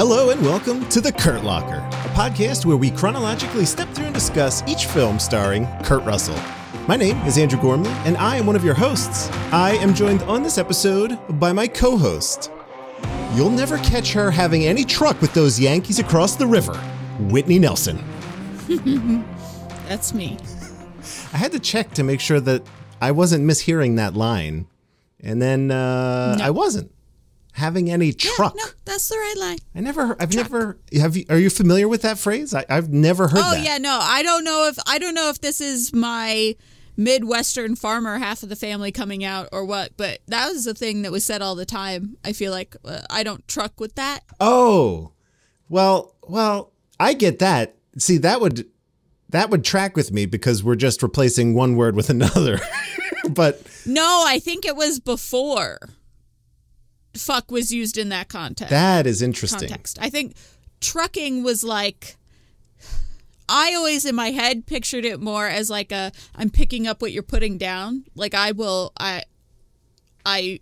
Hello and welcome to The Kurt Locker, a podcast where we chronologically step through and discuss each film starring Kurt Russell. My name is Andrew Gormley, and I am one of your hosts. I am joined on this episode by my co host. You'll never catch her having any truck with those Yankees across the river, Whitney Nelson. That's me. I had to check to make sure that I wasn't mishearing that line, and then uh, No. I wasn't having any truck. Yeah, No, that's the right line. I never, I've never, have you, are you familiar with that phrase? I, I've never heard Oh that. yeah, no, I don't know if I don't know if this is my Midwestern farmer half of the family coming out or what, but that was the thing that was said all the time. I feel like uh, I don't truck with that. Oh, well, well, I get that. See, that would, that would track with me because we're just replacing one word with another. but No, I think it was before fuck was used in that context. that is interesting. context. I think trucking was like I always in my head pictured it more as like a I'm picking up what you're putting down. Like I will I I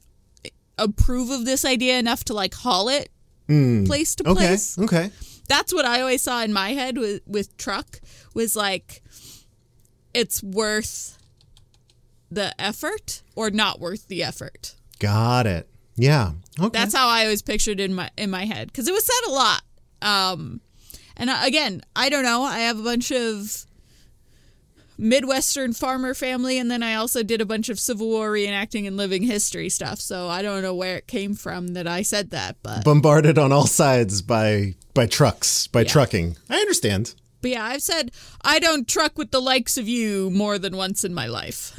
approve of this idea enough to like haul it hmm. place to. Okay. place. Okay. That's what I always saw in my head with with truck was like it's worth the effort or not worth the effort. Got it. Yeah. Okay. That's how I always pictured in my in my head because it was said a lot. Um, and again, I don't know. I have a bunch of Midwestern farmer family, and then I also did a bunch of Civil War reenacting and living history stuff. So I don't know where it came from that I said that, but bombarded on all sides by by trucks, by trucking. I understand. but yeah, I've said I don't truck with the likes of you more than once in my life.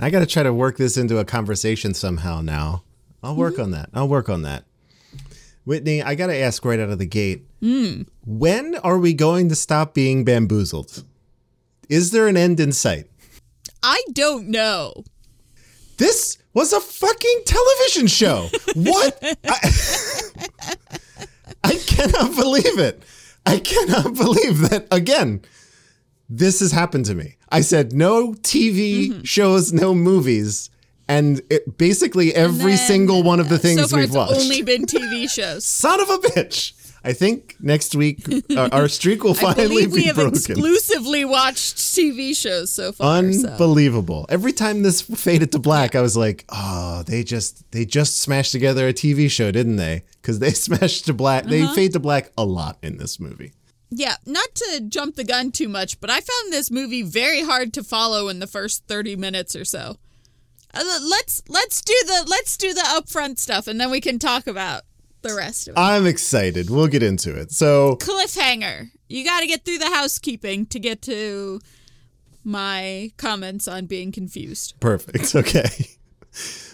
I got to try to work this into a conversation somehow now. I'll work Mm-hmm. on that. I'll work on that. Whitney, I got to ask right out of the gate. Hmm. When are we going to stop being bamboozled? Is there an end in sight? I don't know. This was a fucking television show. What? I, I cannot believe it. I cannot believe that again. This has happened to me. I said no TV Mm-hmm. shows, no movies, and it, basically every then, single one of the uh, things so far, we've it's watched. only been TV shows. Son of a bitch! I think next week our, our streak will I finally believe we have broken. exclusively watched TV shows so far. so. Unbelievable. Every time this faded to black, I was like, "Oh, they just they just smashed together a TV show, didn't they? Because they smashed to black. They Uh-huh. fade to black a lot in this movie. Yeah, not to jump the gun too much, but I found this movie very hard to follow in the first 30 minutes or so. Uh, let's let's do the let's do the upfront stuff and then we can talk about the rest of it. I'm excited. We'll get into it. So Cliffhanger. You got to get through the housekeeping to get to my comments on being confused. perfect. Okay.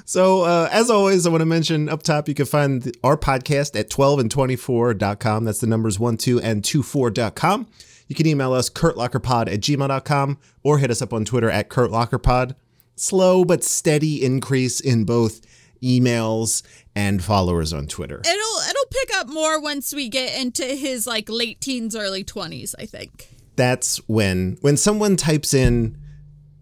So, uh, as always, I want to mention up top, you can find the- our podcast at 12 and 24.com. That's the numbers 1, 2, and 24.com. You can email us, kurtlockerpod at gmail.com, or hit us up on Twitter at kurtlockerpod. Slow but steady increase in both emails and followers on Twitter. It'll it'll pick up more once we get into his like late teens early 20s, I think. That's when when someone types in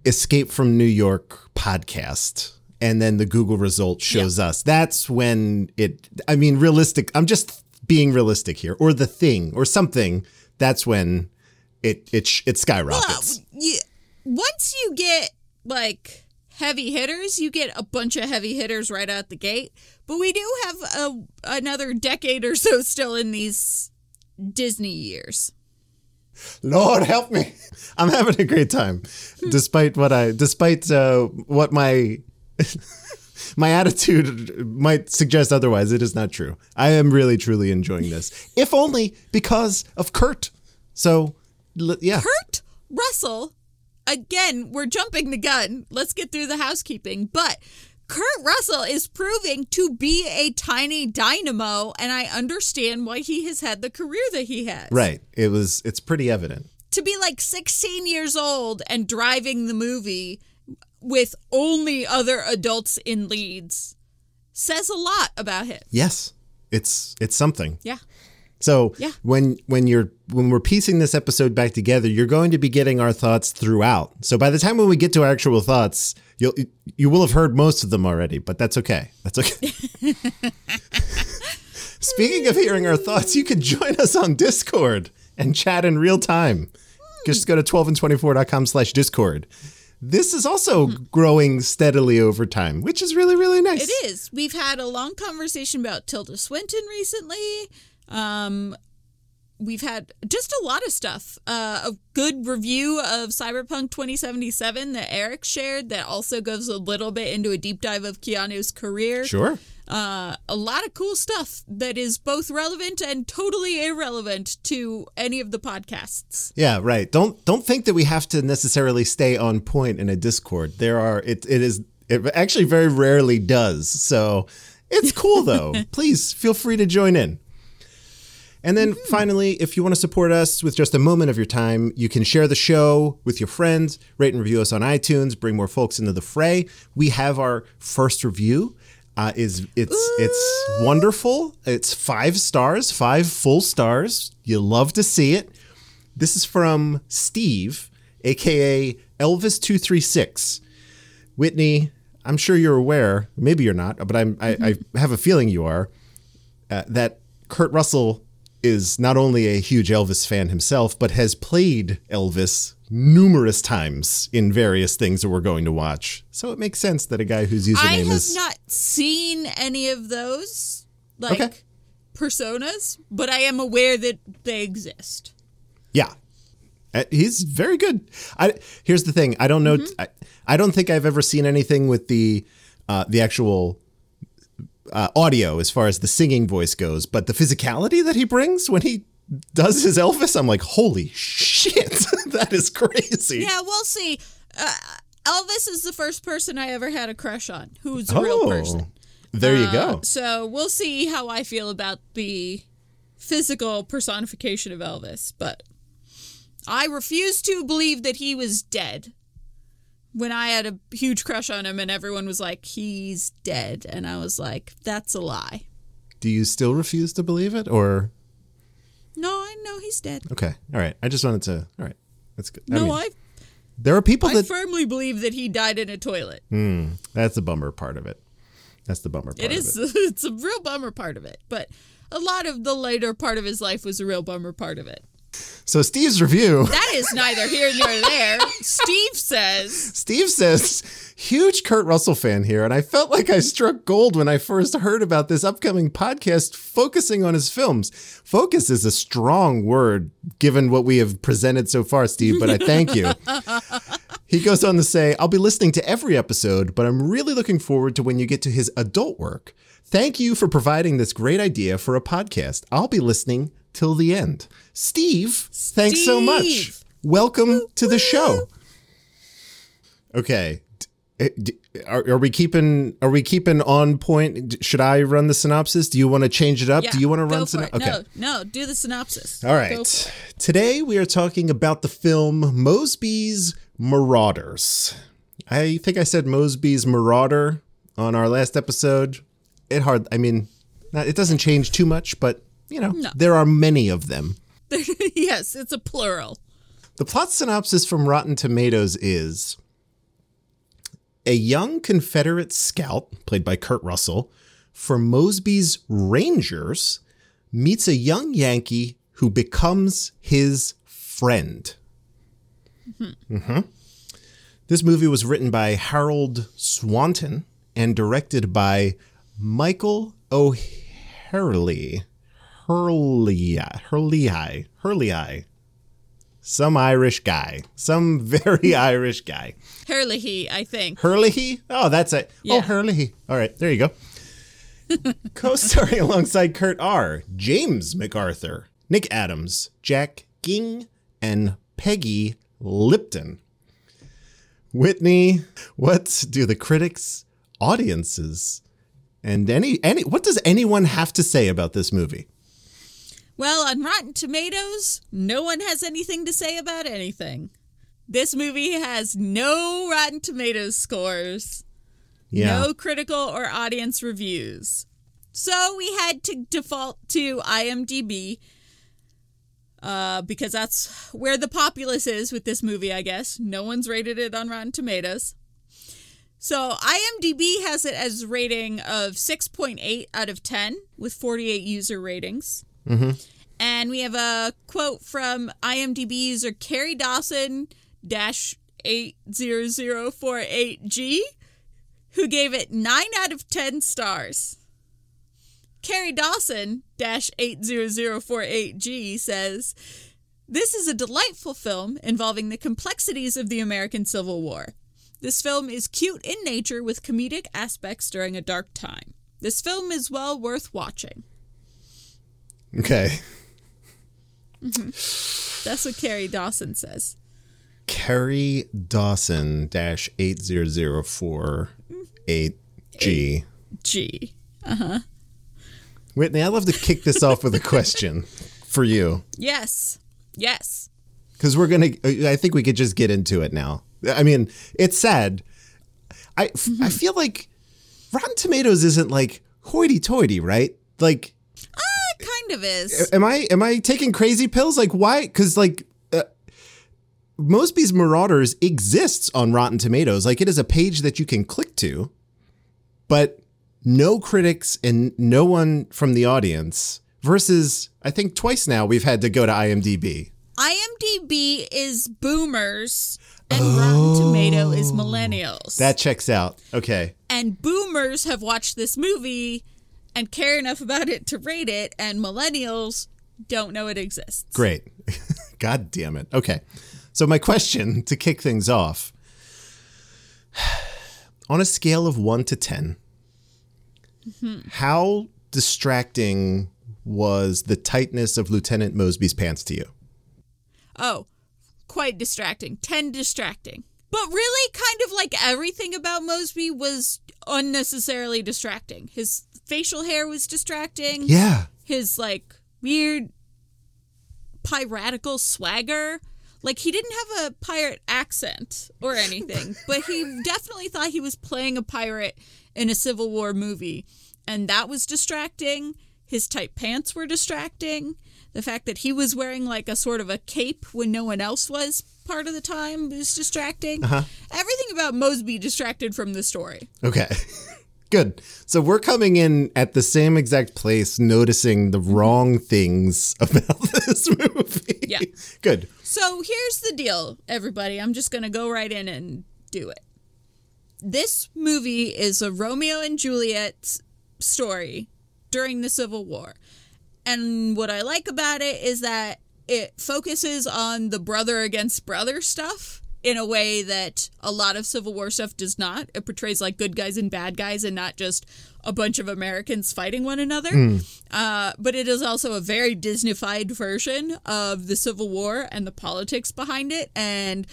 "Escape from New York" podcast and then the Google result shows us. That's when it. I mean, realistic. I'm just being realistic here, or the thing, or something. That's when it it it skyrockets. Well, you, once you get like heavy hitters, you get a bunch of heavy hitters right out the gate. But we do have a, another decade or so still in these Disney years. Lord help me. I'm having a great time, despite what I, despite uh, what my. My attitude might suggest otherwise. It is not true. I am really, truly enjoying this, if only because of Kurt. So, yeah. Kurt Russell, again, we're jumping the gun. Let's get through the housekeeping. But Kurt Russell is proving to be a tiny dynamo, and I understand why he has had the career that he has. Right. It was. It's pretty evident. to be like 16 years old and driving the movie with only other adults in leads says a lot about him. Yes. It's it's something. Yeah. So Yeah. when when you're when we're piecing this episode back together, you're going to be getting our thoughts throughout. So by the time when we get to our actual thoughts, you'll you will have heard most of them already, but that's okay. That's okay. Speaking of hearing our thoughts, you can join us on Discord and chat in real time. Hmm. Just go to 12and24.com slash Discord. This is also hmm. growing steadily over time, which is really, really nice. It is. We've had a long conversation about Tilda Swinton recently. Um, we've had just a lot of stuff. Uh, a good review of Cyberpunk 2077 that Eric shared that also goes a little bit into a deep dive of Keanu's career. Sure. Uh, a lot of cool stuff that is both relevant and totally irrelevant to any of the podcasts. Yeah, right. Don't don't think that we have to necessarily stay on point in a Discord. There are it it is it actually very rarely does. So it's cool though. Please feel free to join in. And then finally, if you want to support us with just a moment of your time, you can share the show with your friends, rate and review us on iTunes, bring more folks into the fray. We have our first review. Uh, is it's it's wonderful. It's five stars, five full stars. You love to see it. This is from Steve, aka Elvis two three six. Whitney, I'm sure you're aware. Maybe you're not, but I'm, I, I have a feeling you are. Uh, that Kurt Russell is not only a huge Elvis fan himself, but has played Elvis numerous times in various things that we're going to watch. So it makes sense that a guy whose username is I have is not seen any of those like Okay. personas, but I am aware that they exist. Yeah. Uh, He's very good. I here's the thing. I don't know. I, I don't think I've ever seen anything with the uh, the actual uh, audio as far as the singing voice goes, but the physicality that he brings when he does his Elvis, I'm like, holy shit, that is crazy. Yeah, we'll see. Uh, Elvis is the first person I ever had a crush on who's a real person. Oh, there you Uh, go. So we'll see how I feel about the physical personification of Elvis, but I refuse to believe that he was dead. When I had a huge crush on him and everyone was like, he's dead. And I was like, that's a lie. Do you still refuse to believe it, or No, I know he's dead. okay? All right. I just wanted to. All right. That's good. I No, mean, I, there are people I that. firmly believe that he died in a toilet. Hmm. that's the bummer part of it. That's the bummer part. It is. It's a real bummer part of it, but a lot of the later part of his life was a real bummer part of it. So Steve's review. That is neither here nor there. Steve says, Steve says, huge Kurt Russell fan here, and I felt like I struck gold when I first heard about this upcoming podcast focusing on his films. Focus is a strong word given what we have presented so far, Steve, but I thank you. He goes on to say, I'll be listening to every episode, but I'm really looking forward to when you get to his adult work. Thank you for providing this great idea for a podcast. I'll be listening till the end. Steve, thanks so much. Steve. Welcome to the show. Okay. Are, are we keeping are we keeping on point? Should I run the synopsis? Do you want to change it up? yeah, Do you want to run synopsis? Okay. No, no, do the synopsis. All right. Today we are talking about the film Mosby's Marauders. I think I said Mosby's Marauder on our last episode. It hard. I mean, it doesn't change too much, but you know, No. there are many of them. yes, it's a plural. The plot synopsis from Rotten Tomatoes is a young Confederate scout, played by Kurt Russell, for Mosby's Rangers meets a young Yankee who becomes his friend. Mhm. This movie was written by Harold Swanton and directed by Michael O'Hurley. Hurley, Hurley, Hurley, some Irish guy, some very Irish guy. Herlihy, I think. Hurley? Oh, that's it. Oh, Yeah. Hurley. All right, there you go. Co-starring alongside Kurt R, James MacArthur, Nick Adams, Jack Ging, and Peggy Lipton. Whitney, what do the critics, audiences, and any any what does anyone have to say about this movie? Well, on Rotten Tomatoes, no one has anything to say about anything. This movie has no Rotten Tomatoes scores, Yeah. no critical or audience reviews. So we had to default to IMDb uh, because that's where the populace is with this movie, I guess. No one's rated it on Rotten Tomatoes. So IMDb has it as a rating of 6.8 out of 10 with 48 user ratings. Mm-hmm. And we have a quote from IMDb user Carrie Dawson dash 80048G who gave it 9 out of 10 stars. Carrie Dawson dash 80048G says, This is a delightful film involving the complexities of the American Civil War. This film is cute in nature with comedic aspects during a dark time. This film is well worth watching. Okay. Mm-hmm. That's what Carrie Dawson says. Carrie Dawson dash eight zero zero four eight G. G. Uh huh. Whitney, I'd love to kick this off with a question for you. Yes. Yes. because we're gonna i think we could just get into it now i mean it's sad i i mm-hmm. feel like rotten tomatoes isn't like hoity-toity right like It is. am i am i taking crazy pills? Like why? Because like uh, mosby's marauders exists on rotten tomatoes. Like it is a page that you can click to but no critics and no one from the audience versus i think twice now we've had to go to imdb IMDb is boomers and Rotten Tomato is millennials. that checks out. Okay. And boomers have watched this movie and care enough about it to rate it, and millennials don't know it exists. Great. God damn it. Okay. So, my question to kick things off on a scale of one to 10, mm-hmm. how distracting was the tightness of Lieutenant Mosby's pants to you? Oh, quite distracting. 10 distracting. But really, kind of like everything about Mosby was unnecessarily distracting. His facial hair was distracting. Yeah. His, like, weird piratical swagger. Like, he didn't have a pirate accent or anything, but he definitely thought he was playing a pirate in a Civil War movie. And that was distracting. His tight pants were distracting. The fact that he was wearing like a sort of a cape when no one else was part of the time is distracting. Uh-huh. Everything about Mosby distracted from the story. Okay. Good. So we're coming in at the same exact place, noticing the mm-hmm. wrong things about this movie. Yeah. Good. So here's the deal, everybody. I'm just going to go right in and do it. This movie is a Romeo and Juliet story during the Civil War. And what I like about it is that it focuses on the brother against brother stuff in a way that a lot of Civil War stuff does not. It portrays like good guys and bad guys and not just a bunch of Americans fighting one another. Uh, but it is also a very Disneyfied version of the Civil War and the politics behind it. And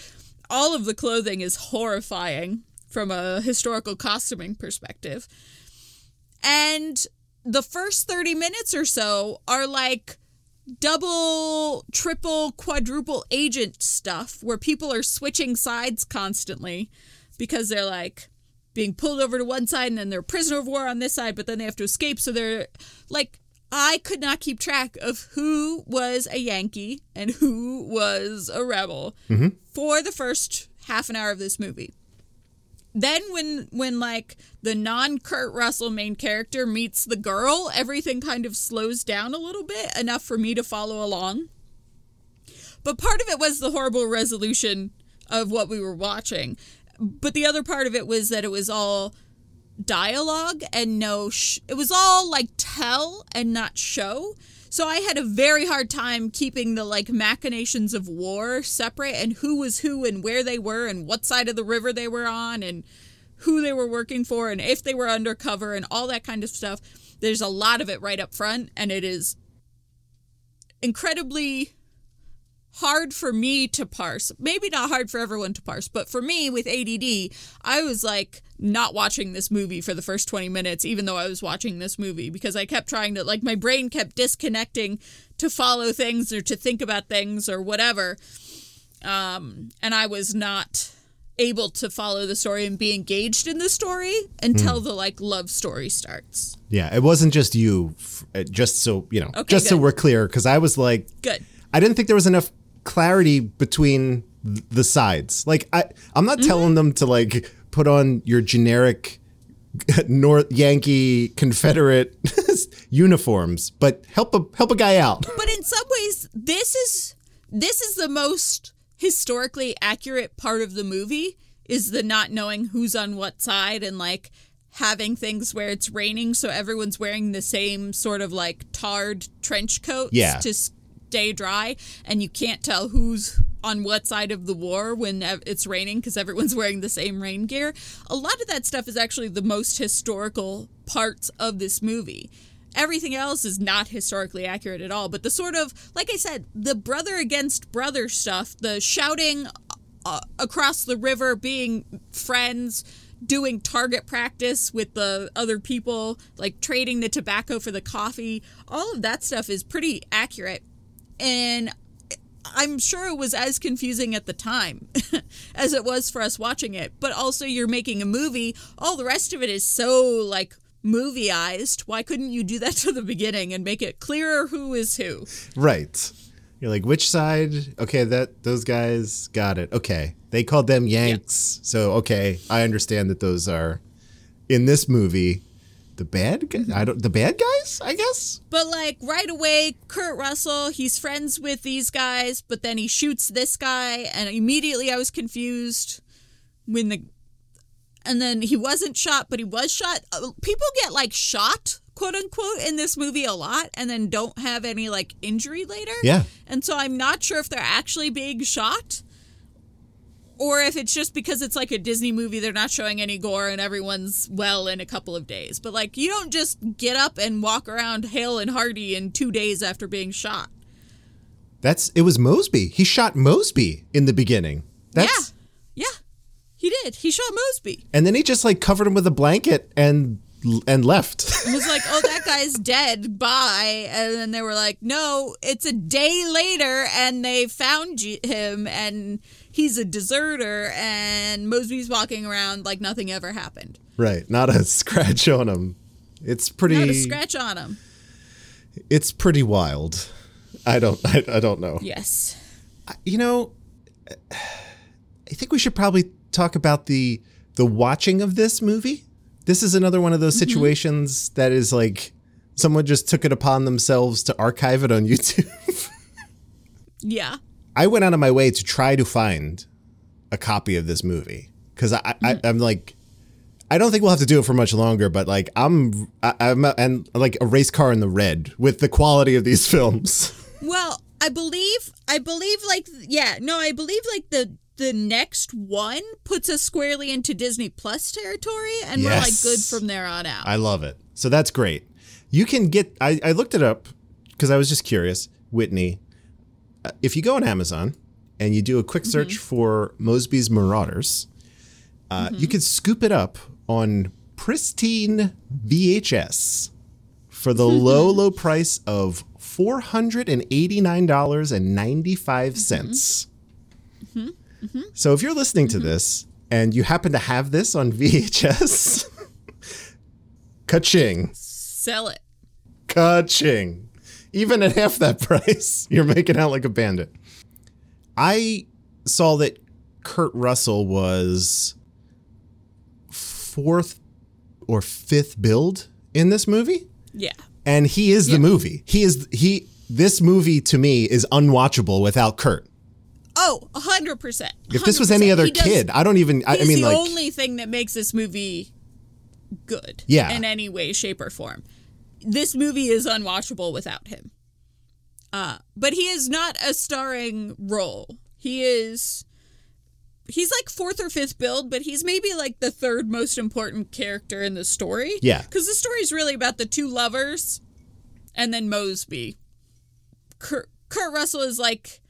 all of the clothing is horrifying from a historical costuming perspective. And the first 30 minutes or so are like double, triple, quadruple agent stuff where people are switching sides constantly because they're like being pulled over to one side and then they're prisoner of war on this side, but then they have to escape. So they're like, I could not keep track of who was a Yankee and who was a rebel mm-hmm. for the first half an hour of this movie then when when like the non Kurt Russell main character meets the girl, everything kind of slows down a little bit enough for me to follow along. But part of it was the horrible resolution of what we were watching. But the other part of it was that it was all dialogue and no sh- it was all like tell and not show. So I had a very hard time keeping the like machinations of war separate and who was who and where they were and what side of the river they were on and who they were working for and if they were undercover and all that kind of stuff. There's a lot of it right up front and it is incredibly hard for me to parse. Maybe not hard for everyone to parse, but for me with ADD, I was like not watching this movie for the first 20 minutes even though I was watching this movie because I kept trying to like my brain kept disconnecting to follow things or to think about things or whatever. Um and I was not able to follow the story and be engaged in the story until the like love story starts. Yeah, it wasn't just you. f- Just so you know, Okay, just so we're clear, because I was like, Good. I didn't think there was enough clarity between the sides. Like, I, I'm not Mm-hmm. telling them to like put on your generic North Yankee Confederate uniforms, but help a help a guy out. But in some ways, this is this is the most historically accurate part of the movie is the not knowing who's on what side and like having things where it's raining so everyone's wearing the same sort of like tarred trench coats Yeah. to stay dry and you can't tell who's on what side of the war when it's raining because everyone's wearing the same rain gear. A lot of that stuff is actually the most historical parts of this movie. Everything else is not historically accurate at all, but the sort of, like I said, the brother against brother stuff, the shouting uh, across the river, being friends, doing target practice with the other people, like trading the tobacco for the coffee, all of that stuff is pretty accurate. And I'm sure it was as confusing at the time as it was for us watching it. But also, you're making a movie. All the rest of it is so like movieized. Why couldn't you do that to the beginning and make it clearer who is who? Right. You're like, which side? Okay, that those guys got it. Okay. They called them Yanks. So okay, I understand that those are in this movie the bad guys. I don't the bad guys, I guess. But like right away, Kurt Russell, he's friends with these guys, but then he shoots this guy, and immediately I was confused when the. And then he wasn't shot, but he was shot. Uh, People get like shot, quote unquote, in this movie a lot, and then don't have any like injury later. Yeah. And so I'm not sure if they're actually being shot or if it's just because it's like a Disney movie, they're not showing any gore and everyone's well in a couple of days. But like, you don't just get up and walk around hale and hearty in two days after being shot. That's it was Mosby. He shot Mosby in the beginning. That's yeah, yeah, he did. He shot Mosby. and then he just like covered him with a blanket and and left. It was like, oh, that guy's dead. Bye. And then they were like, no, it's a day later, and they found him, and he's a deserter, and Mosby's walking around like nothing ever happened. right. Not a scratch on him. It's pretty Not a scratch on him. it's pretty wild. I don't I, I don't know. Yes. you know, I think we should probably talk about the the watching of this movie. This is another one of those mm-hmm. situations that is like someone just took it upon themselves to archive it on YouTube. Yeah. I went out of my way to try to find a copy of this movie because I, I hmm. I'm like. I don't think we'll have to do it for much longer, but like I'm, I, I'm, and like a race car in the red with the quality of these films. Well, I believe I believe like yeah, no, I believe like the the next one puts us squarely into Disney Plus territory and we're like good from there on out. I love it. So that's great. You can get. I, I looked it up because I was just curious. Whitney, Uh, if you go on Amazon and you do a quick search mm-hmm. for Mosby's Marauders, uh, you mm-hmm. can scoop it up on pristine VHS for the low, low price of four hundred and eighty nine dollars and ninety five cents. Mm-hmm. So if you're listening to this and you happen to have this on VHS. Ka-ching. Sell it. Ka-ching. Even at half that price, you're making out like a bandit. I saw that Kurt Russell was fourth or fifth build in this movie, Yeah. and he is the movie. He is he. This movie to me is unwatchable without Kurt. Oh, a hundred percent. If this was any other does- kid, I don't even. I, I mean, the like, only thing that makes this movie good. Yeah. In any way, shape, or form. This movie is unwatchable without him. Uh, but he is not a starring role. He is he's like fourth or fifth build, but he's maybe like the third most important character in the story. Yeah. Because the story is really about the two lovers and then Mosby. Kurt, Kurt Russell is like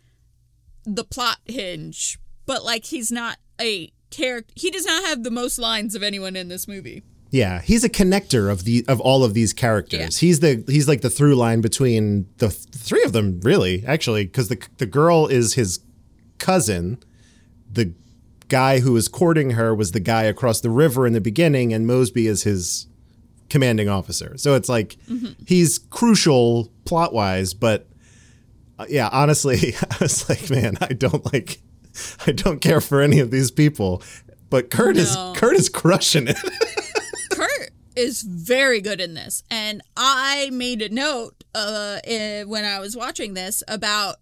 the plot hinge, but like he's not a character. He does not have the most lines of anyone in this movie. Yeah, he's a connector of the of all of these characters. He's the he's like the through line between the th- three of them, really, actually, because the the girl is his cousin. The guy who was courting her was the guy across the river in the beginning, and Mosby is his commanding officer. So it's like he's crucial plot wise, but uh, yeah, honestly, I was like, man, I don't like, I don't care for any of these people. but Kurt No. is Kurt is crushing it. Is very good in this, and I made a note uh, eh, when I was watching this about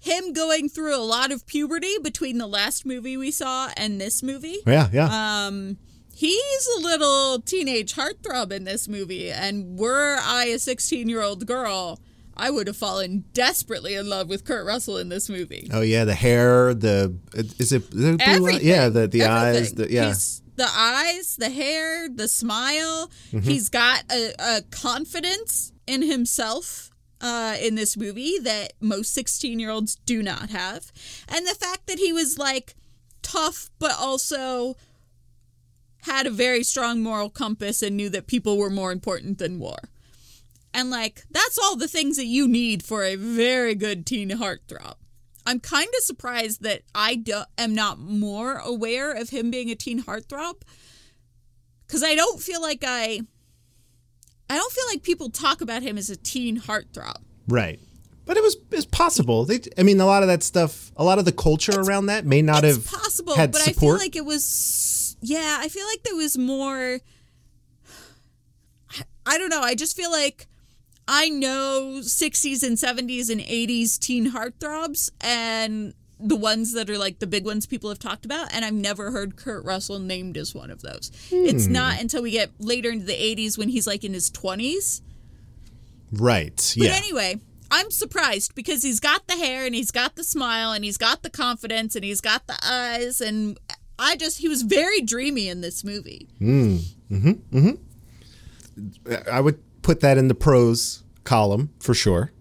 him going through a lot of puberty between the last movie we saw and this movie. yeah, yeah. Um, he's a little teenage heartthrob in this movie, and were I a 16 year old girl, I would have fallen desperately in love with Kurt Russell in this movie. oh yeah, the hair, the is it blue. Yeah, the the eyes, the yeah. He's, the eyes, the hair, the smile. Mm-hmm. He's got a, a confidence in himself uh, in this movie that most 16 year olds do not have. And the fact that he was like tough, but also had a very strong moral compass and knew that people were more important than war. And like, that's all the things that you need for a very good teen heartthrob. I'm kind of surprised that I do, am not more aware of him being a teen heartthrob because I don't feel like I. I don't feel like people talk about him as a teen heartthrob. Right. But it was it's possible. They, I mean, a lot of that stuff, a lot of the culture around that may not it's have possible, had but I feel like it was. Yeah, I feel like there was more. I- I don't know. I just feel like I know 60s and 70s and 80s teen heartthrobs and the ones that are like the big ones people have talked about, and I've never heard Kurt Russell named as one of those. It's Hmm. not until we get later into the 80s when he's like in his 20s. right. But Yeah. anyway, I'm surprised because he's got the hair and he's got the smile and he's got the confidence and he's got the eyes and I just he was very dreamy in this movie. Mm hmm. Mm hmm. I would put that in the pros column for sure.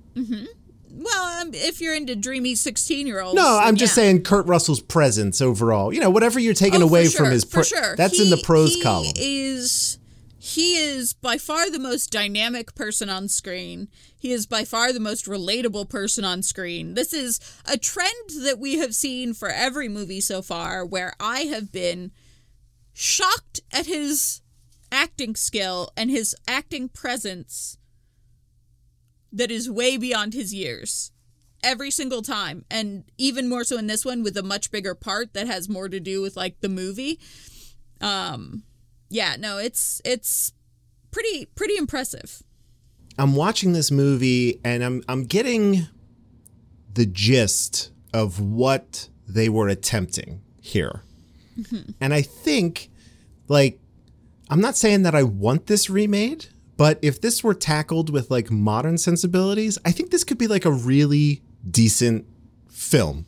Well, um, if you're into dreamy 16 year olds. No, I'm just saying Kurt Russell's presence overall. You know, whatever you're taking Oh, away sure, from his for sure. that's in the He- pros he column. Is he is by far the most dynamic person on screen. He is by far the most relatable person on screen. This is a trend that we have seen for every movie so far where I have been shocked at his acting skill and his acting presence that is way beyond his years every single time. And even more so in this one with a much bigger part that has more to do with like the movie. Um yeah no it's it's pretty pretty impressive. I'm watching this movie and I'm I'm getting the gist of what they were attempting here. And I think like I'm not saying that I want this remade, but if this were tackled with like modern sensibilities, I think this could be like a really decent film.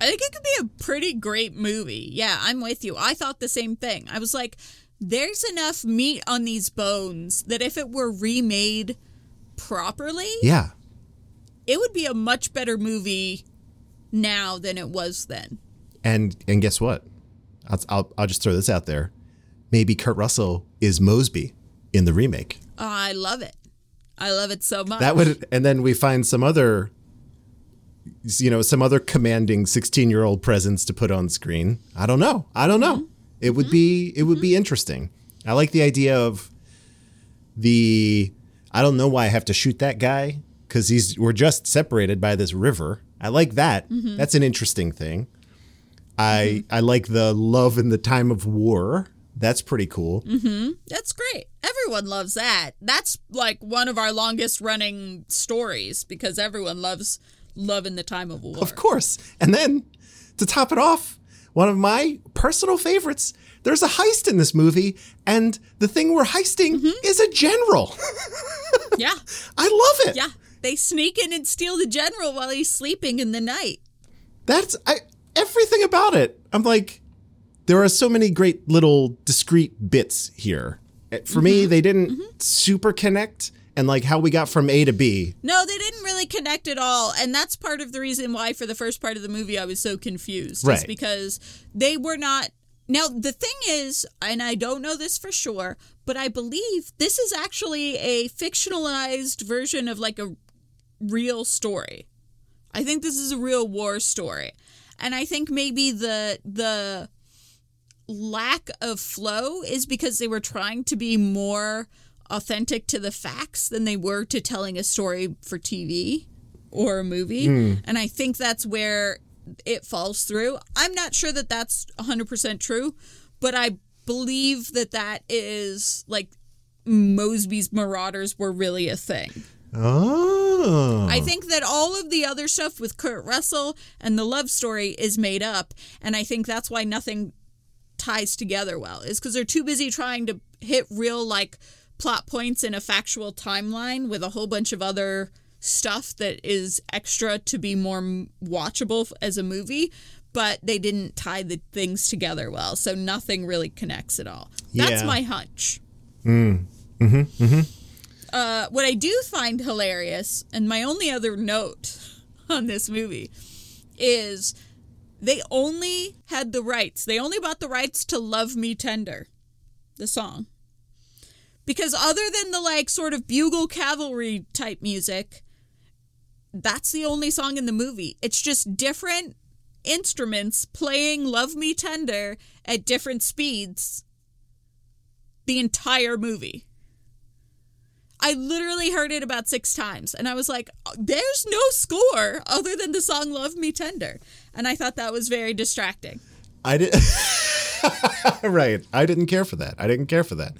i think it could be a pretty great movie yeah i'm with you i thought the same thing i was like there's enough meat on these bones that if it were remade properly Yeah. it would be a much better movie now than it was then And and guess what? I'll, I'll I'll just throw this out there. Maybe Kurt Russell is Mosby in the remake. oh, i love it i love it so much That would, and then we find some other, you know, some other commanding sixteen-year-old presence to put on screen. I don't know. I don't know. Mm-hmm. It would be, it would be mm-hmm. interesting. I like the idea of the. I don't know why I have to shoot that guy because he's we're just separated by this river. I like that. Mm-hmm. That's an interesting thing. I I like the love in the time of war. That's pretty cool. Mm-hmm. That's great. Everyone loves that. That's like one of our longest running stories because everyone loves love in the time of war. Of course. And then to top it off, one of my personal favorites, there's a heist in this movie, and the thing we're heisting mm-hmm. is a general. Yeah. I love it. Yeah. They sneak in and steal the general while he's sleeping in the night. That's I, everything about it. I'm like, there are so many great little discrete bits here. Eh, For me, they didn't super connect, and like how we got from A to B. No, they didn't really connect at all. And that's part of the reason why, for the first part of the movie, I was so confused. Right. Because they were not. Now, the thing is, and I don't know this for sure, but I believe this is actually a fictionalized version of like a real story. I think this is a real war story. And I think maybe the the lack of flow is because they were trying to be more authentic to the facts than they were to telling a story for TV or a movie. Hmm. And I think that's where it falls through. I'm not sure that that's 100% true, but I believe that that is like Mosby's Marauders were really a thing. Oh. I think that all of the other stuff with Kurt Russell and the love story is made up, and I think that's why nothing ties together well. Is because they're too busy trying to hit real like plot points in a factual timeline with a whole bunch of other stuff that is extra to be more watchable as a movie. But they didn't tie the things together well, so nothing really connects at all. That's Yeah. my hunch. Mm. Mm-hmm. Mm-hmm. Uh, what I do find hilarious, and my only other note on this movie, is they only had the rights. They only bought the rights to Love Me Tender, the song. Because other than the like sort of bugle cavalry type music, that's the only song in the movie. It's just different instruments playing Love Me Tender at different speeds the entire movie. I literally heard it about six times, and I was like, "There's no score other than the song "Love Me Tender," and I thought that was very distracting. I did. right. I didn't care for that. I didn't care for that.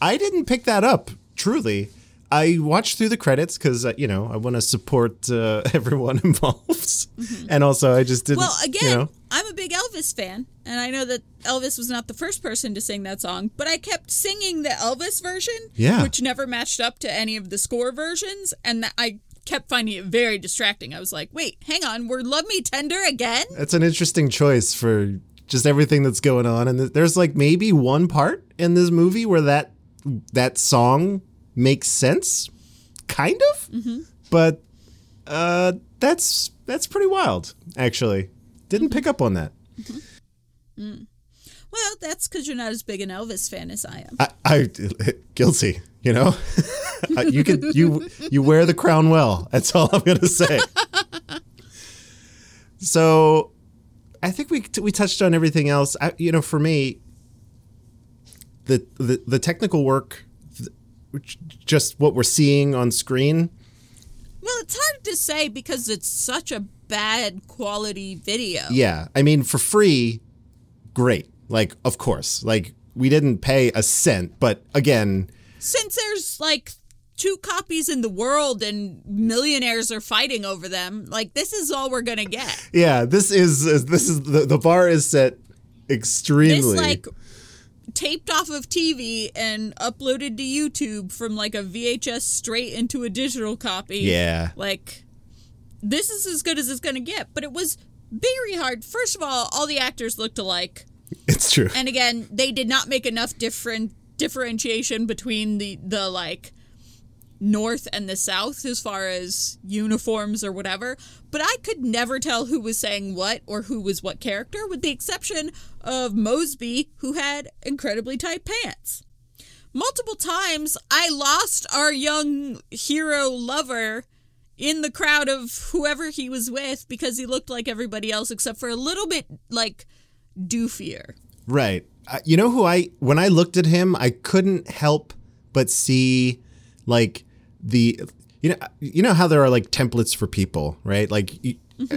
I didn't pick that up. Truly, I watched through the credits because uh, you know I want to support uh, everyone involved, and also I just didn't. Well, again, you know, I'm a big Elvis fan, and I know that Elvis was not the first person to sing that song, but I kept singing the Elvis version, Yeah. which never matched up to any of the score versions, and that I kept finding it very distracting. I was like, "Wait, hang on, we're Love Me Tender again?" that's an interesting choice for just everything that's going on, and there's like maybe one part in this movie where that that song makes sense, kind of, mm-hmm. but uh, that's that's pretty wild. Actually, didn't pick up on that. Mm-hmm. Mm. Well, that's because you're not as big an Elvis fan as I am. I, I guilty. You know, you could you you wear the crown well. That's all I'm gonna say. so, I think we we touched on everything else. I, you know, for me, the the the technical work, which- just what we're seeing on screen. Well, it's hard to say because it's such a bad quality video. Yeah, I mean, for free, great. Like, of course, like we didn't pay a cent, but again, Since there's like two copies in the world and millionaires are fighting over them, like this is all we're gonna get. Yeah, this is this is the, the bar is set extremely. This like taped off of TV and uploaded to YouTube from like a VHS straight into a digital copy. yeah, Like this is as good as it's gonna get. But it was very hard. First of all, all the actors looked alike. it's true. and again they did not make enough different differentiation between the the like north and the south as far as uniforms or whatever but i could never tell who was saying what or who was what character with the exception of mosby who had incredibly tight pants multiple times i lost our young hero lover in the crowd of whoever he was with because he looked like everybody else except for a little bit like doofier Right. Uh, you know who I when I looked at him, I couldn't help but see like the you know you know how there are like templates for people, right? Like you,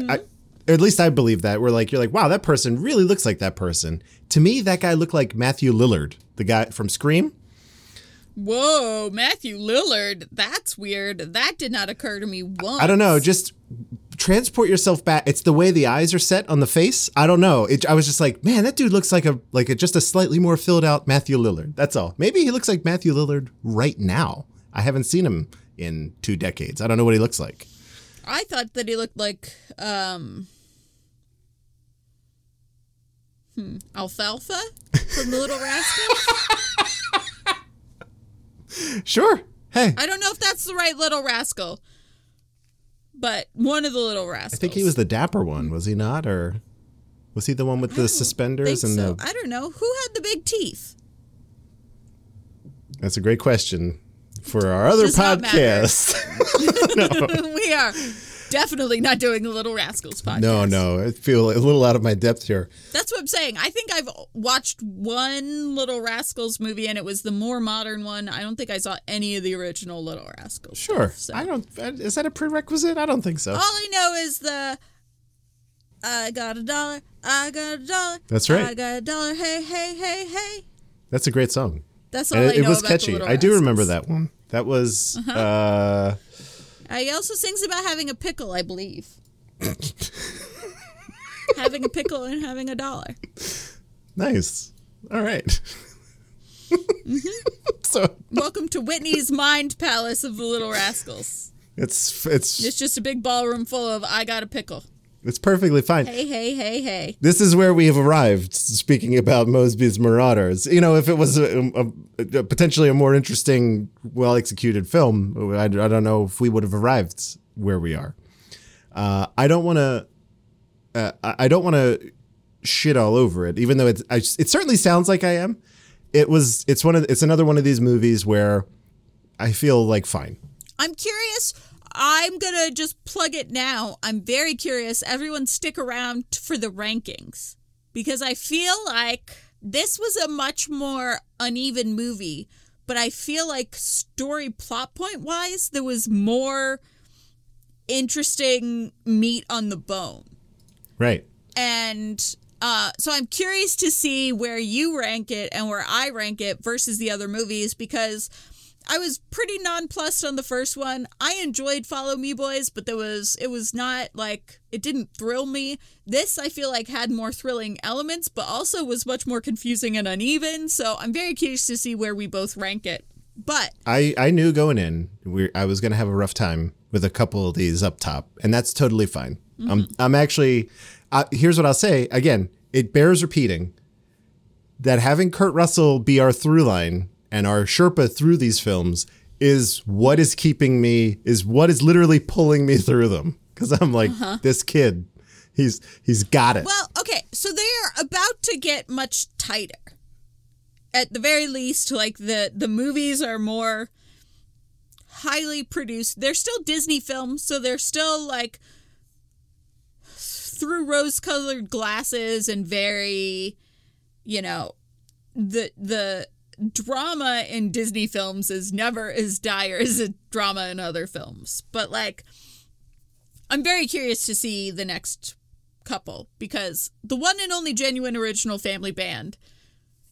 I, or at least I believe that. Where like you're like, wow, that person really looks like that person. To me, that guy looked like Matthew Lillard, the guy from Scream. Whoa, Matthew Lillard. That's weird. That did not occur to me once. I don't know, just transport yourself back. It's the way the eyes are set on the face. I don't know. It, I was just like, man, that dude looks like a like a, just a slightly more filled out Matthew Lillard. That's all. Maybe he looks like Matthew Lillard right now. I haven't seen him in two decades. I don't know what he looks like. I thought that he looked like um hmm, Alfalfa from the Little Rascals. Sure. Hey, I don't know if that's the right Little Rascal, but one of the Little Rascals. I think he was the dapper one, was he not? Or was he the one with the suspenders and so. the? I don't know who had the big teeth. That's a great question for our other Does podcast. we are definitely not doing the Little Rascals podcast. no, no, I feel a little out of my depth here. That's what I'm saying. I think I've watched one Little Rascals movie, and it was the more modern one. I don't think I saw any of the original Little Rascals. Sure. stuff, so. I don't. Is that a prerequisite? I don't think so. All I know is the I got a dollar. I got a dollar. That's right. I got a dollar. Hey, hey, hey, hey. That's a great song. That's all And I it, it was about catchy. I do remember that one. That was Uh-huh. uh Uh, he also sings about having a pickle, I believe. having a pickle and having a dollar. nice. All right. Mm-hmm. so Welcome to Whitney's Mind Palace of the Little Rascals. it's it's It's just a big ballroom full of I got a pickle. It's perfectly fine. Hey, hey, hey, hey. This is where we have arrived. Speaking about Mosby's Marauders, you know, if it was a, a, a potentially a more interesting, well executed film, I, I don't know if we would have arrived where we are. Uh, I don't want to. Uh, I don't want to shit all over it, even though it's. I, it certainly sounds like I am. It was. It's one of. It's another one of these movies where I feel like fine. I'm curious. I'm going to just plug it now. I'm very curious. Everyone stick around for the rankings because I feel like this was a much more uneven movie, but I feel like story plot point wise, there was more interesting meat on the bone. Right. And uh, so I'm curious to see where you rank it and where I rank it versus the other movies because I was pretty nonplussed on the first one. I enjoyed Follow Me Boys, but there was it was not like it didn't thrill me. This I feel like had more thrilling elements, but also was much more confusing and uneven. So I'm very curious to see where we both rank it. But I, I knew going in we I was going to have a rough time with a couple of these up top, and that's totally fine. I'm I'm actually uh, here's what I'll say again. It bears repeating that having Kurt Russell be our through line and our Sherpa through these films is what is keeping me is what is literally pulling me through them because I'm like uh-huh. this kid, he's he's got it. Well, okay, so they're about to get much tighter. At the very least, like the the movies are more highly produced. They're still Disney films, so they're still like through rose-colored glasses and very, you know, the the drama in Disney films is never as dire as a drama in other films. But like I'm very curious to see the next couple because the one and only genuine original family band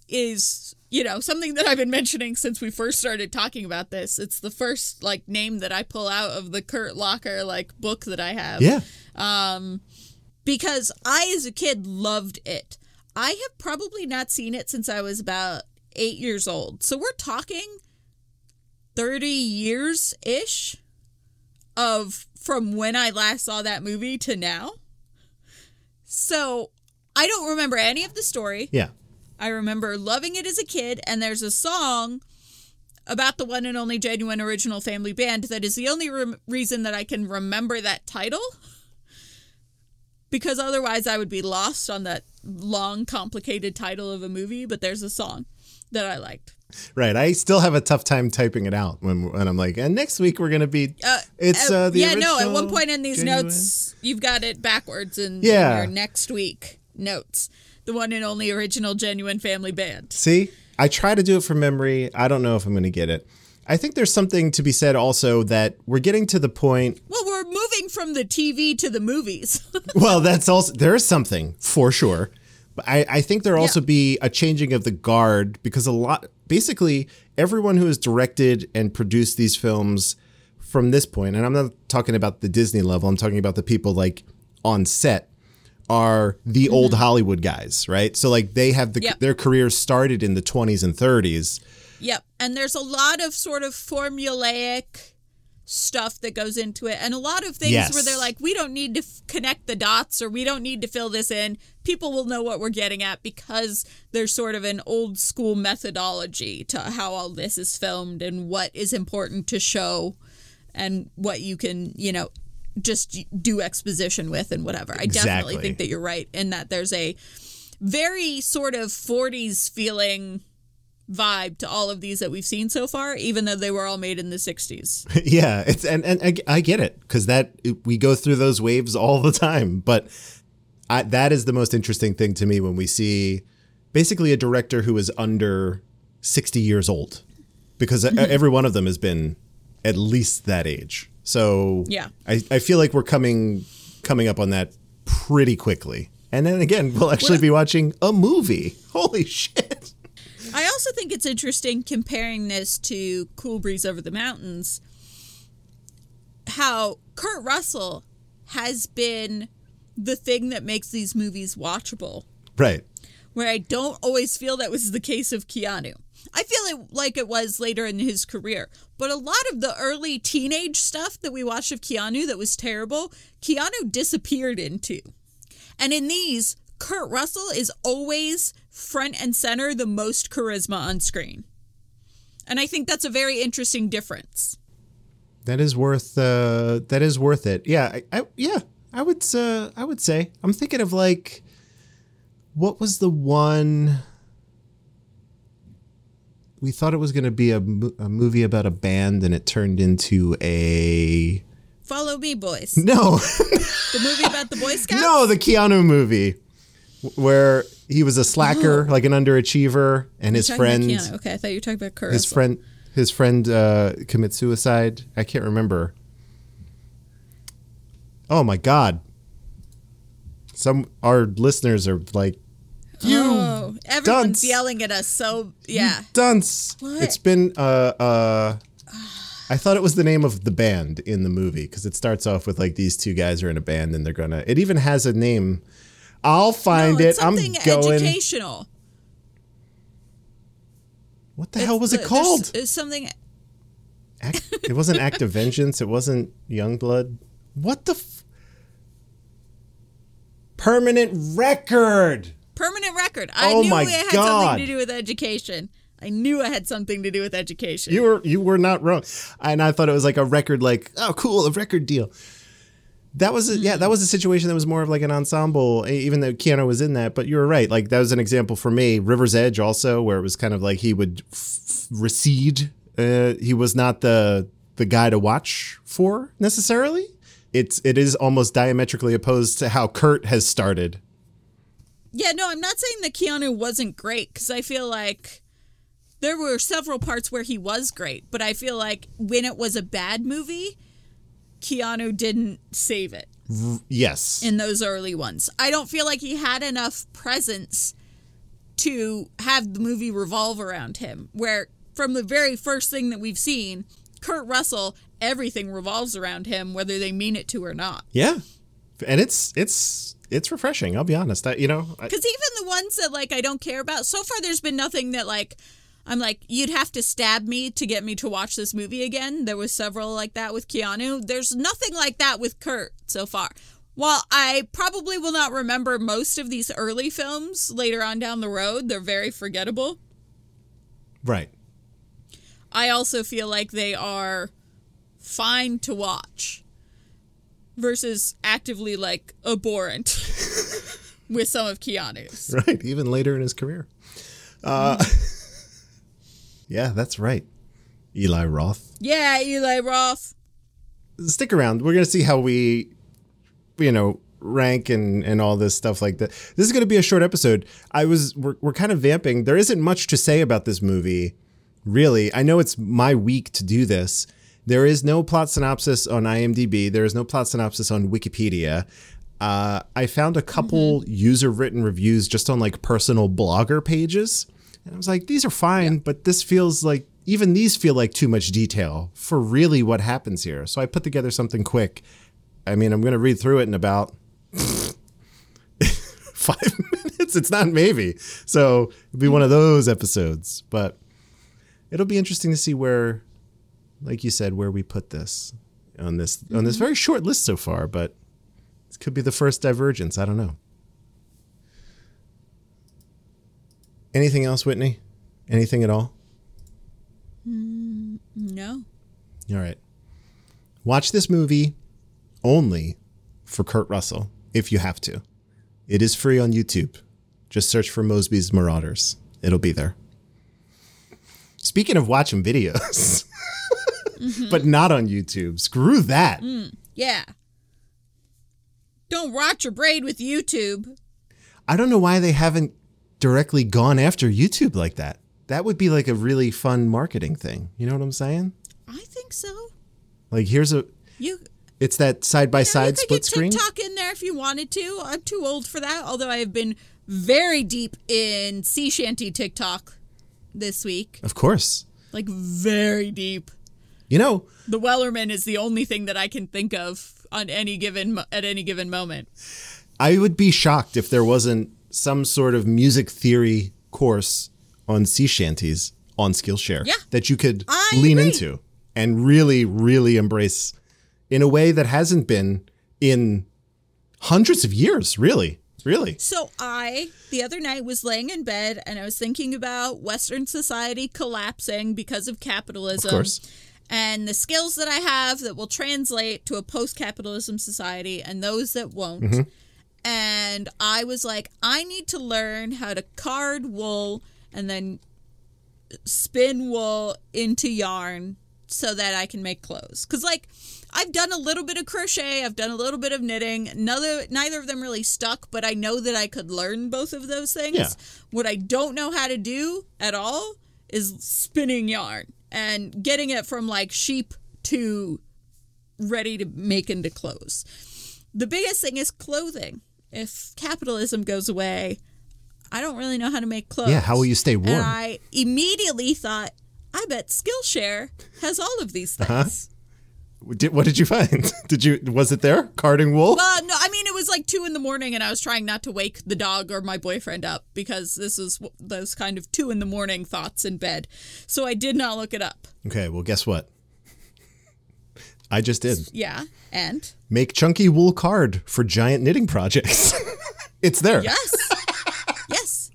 is you know something that I've been mentioning since we first started talking about this. It's the first like name that I pull out of the Kurt Locker like book that I have. yeah. Um because I as a kid loved it. I have probably not seen it since I was about 8 years old. So we're talking 30 years ish of from when I last saw that movie to now. So I don't remember any of the story. Yeah. I remember loving it as a kid, and there's a song about the one and only genuine original family band that is the only rem- reason that I can remember that title. Because otherwise, I would be lost on that long, complicated title of a movie. But there's a song that I liked. Right. I still have a tough time typing it out when when I'm like, and next week we're gonna be. Uh, it's uh, the yeah, no. At one point in these genuine- notes, you've got it backwards in, Yeah. in your next week notes. The one and only original genuine family band. See, I try to do it from memory. I don't know if I'm going to get it. I think there's something to be said also that we're getting to the point. Well, we're moving from the TV to the movies. Well, that's also there is something for sure, but I, I think there'll also be a changing of the guard because a lot, basically, everyone who has directed and produced these films from this point, and I'm not talking about the Disney level. I'm talking about the people like on set are the mm-hmm. old Hollywood guys, right? So like they have the, Yep. their careers started in the 20s and 30s. Yep. And there's a lot of sort of formulaic stuff that goes into it. And a lot of things Yes. where they're like we don't need to f- connect the dots or we don't need to fill this in. People will know what we're getting at because there's sort of an old school methodology to how all this is filmed and what is important to show and what you can you know just do exposition with and whatever. I definitely think that you're right in that there's a very sort of 40s feeling vibe to all of these that we've seen so far, even though they were all made in the 60s. yeah, it's and and I, I get it because that we go through those waves all the time. But I, that is the most interesting thing to me when we see basically a director who is under sixty years old, because e- mm-hmm. every one of them has been at least that age. So Yeah. I, I feel like we're coming coming up on that pretty quickly. And then again, we'll actually Well- be watching a movie. Holy shit. I also think it's interesting comparing this to Cool Breeze Over the Mountains. How Kurt Russell has been the thing that makes these movies watchable. Right. where I don't always feel that was the case of Keanu. I feel it like it was later in his career, but a lot of the early teenage stuff that we watched of Keanu that was terrible, Keanu disappeared into. And in these, Kurt Russell is always front and center, the most charisma on screen. And I think that's a very interesting difference. That is worth uh that is worth it. Yeah, I, I yeah, I would uh I would say. I'm thinking of like what was the one we thought it was going to be a, a movie about a band and it turned into a Follow me, boys. no The movie about the Boy Scouts? no the keanu movie where he was a slacker like an underachiever and his friend Okay, I thought you were talking about Kurt his friend his friend uh commits suicide i can't remember oh my god some our listeners are like you Oh, everyone's dunce. yelling at us. So yeah, dunce What? it's been uh uh I thought it was the name of the band in the movie because it starts off with like these two guys are in a band and they're gonna. It even has a name. I'll find no, it's it. I'm something going. educational. What the hell was it called? It's something. Act, it wasn't Act of Vengeance. It wasn't Youngblood. What the? F- Permanent record. Permanent record. I Oh knew my it had God. something to do with education. I knew I had something to do with education. You were you were not wrong, and I thought it was like a record, like oh cool, a record deal. That was a, yeah, that was a situation that was more of like an ensemble, even though Keanu was in that. But you were right, like that was an example for me. River's Edge also, where it was kind of like he would f- recede. Uh, he was not the the guy to watch for necessarily. It's it is almost diametrically opposed to how Kurt has started. yeah, no, I'm not saying that Keanu wasn't great because I feel like there were several parts where he was great, but I feel like when it was a bad movie, Keanu didn't save it. Yes, in those early ones. I don't feel like he had enough presence to have the movie revolve around him. Where from the very first thing that we've seen, Kurt Russell, everything revolves around him, whether they mean it to or not. yeah, and it's it's it's refreshing. I'll be honest. I, you know, Because even the ones that like I don't care about, so far there's been nothing that like I'm like you'd have to stab me to get me to watch this movie again. There was several like that with Keanu. There's nothing like that with Kurt so far. While I probably will not remember most of these early films later on down the road, they're very forgettable. right. I also feel like they are fine to watch versus actively like abhorrent with some of Keanu's. right even later in his career uh yeah that's right. Eli roth. Yeah, Eli Roth. stick around. We're gonna see how we you know rank and and all this stuff like that. This is gonna be a short episode. I was we're, we're kind of vamping. There isn't much to say about this movie really. I know it's my week to do this. There is no plot synopsis on imdb. There is no plot synopsis on wikipedia. Uh, i found a couple user written reviews just on like personal blogger pages and i was like these are fine but this feels like even these feel like too much detail for really what happens here. So i put together something quick. I mean i'm going to read through it in about five minutes. It's not maybe. So it'll be one of those episodes. But it'll be interesting to see where like you said where we put this on this on this mm-hmm. very short list so far but this could be the first divergence. I don't know anything else whitney? Anything at all? Mm, no. all right. Watch this movie only for kurt russell if you have to. It is free on youtube. Just search for mosby's marauders. It'll be there. Speaking of watching videos mm-hmm. but not on youtube screw that. Mm, yeah. Don't rot your braid with YouTube. I don't know why they haven't directly gone after YouTube like that. That would be like a really fun marketing thing. You know what I'm saying? I think so. Like here's a You It's that side by side split screen. TikTok in there if you wanted to. I'm too old for that. Although I have been very deep in sea shanty TikTok this week, Of course. like very deep. You know, The Wellerman is the only thing that I can think of on any given at any given moment. I would be shocked if there wasn't some sort of music theory course on sea shanties on Skillshare Yeah. that you could I lean agree. into and really, really embrace in a way that hasn't been in hundreds of years, really. Really. So I the other night was laying in bed and I was thinking about Western society collapsing because of capitalism. Of course. And the skills that I have that will translate to a post capitalism society and those that won't. Mm-hmm. And I was like, I need to learn how to card wool and then spin wool into yarn so that I can make clothes. Cause like I've done a little bit of crochet, I've done a little bit of knitting. Neither neither of them really stuck, but I know that I could learn both of those things. Yeah. What I don't know how to do at all is spinning yarn and getting it from like sheep to ready to make into clothes. The biggest thing is clothing. If capitalism goes away, I don't really know how to make clothes. Yeah, how will you stay warm? And I immediately thought, I bet Skillshare has all of these Uh-huh. things. Did, what did you find? Did you was it there? Carding wool? Well, no, I mean it was like two in the morning, and I was trying not to wake the dog or my boyfriend up because this was those kind of two in the morning thoughts in bed. So I did not look it up. Okay, well guess what? I just did. Yeah, and Make chunky wool card for giant knitting projects. it's there. yes, yes.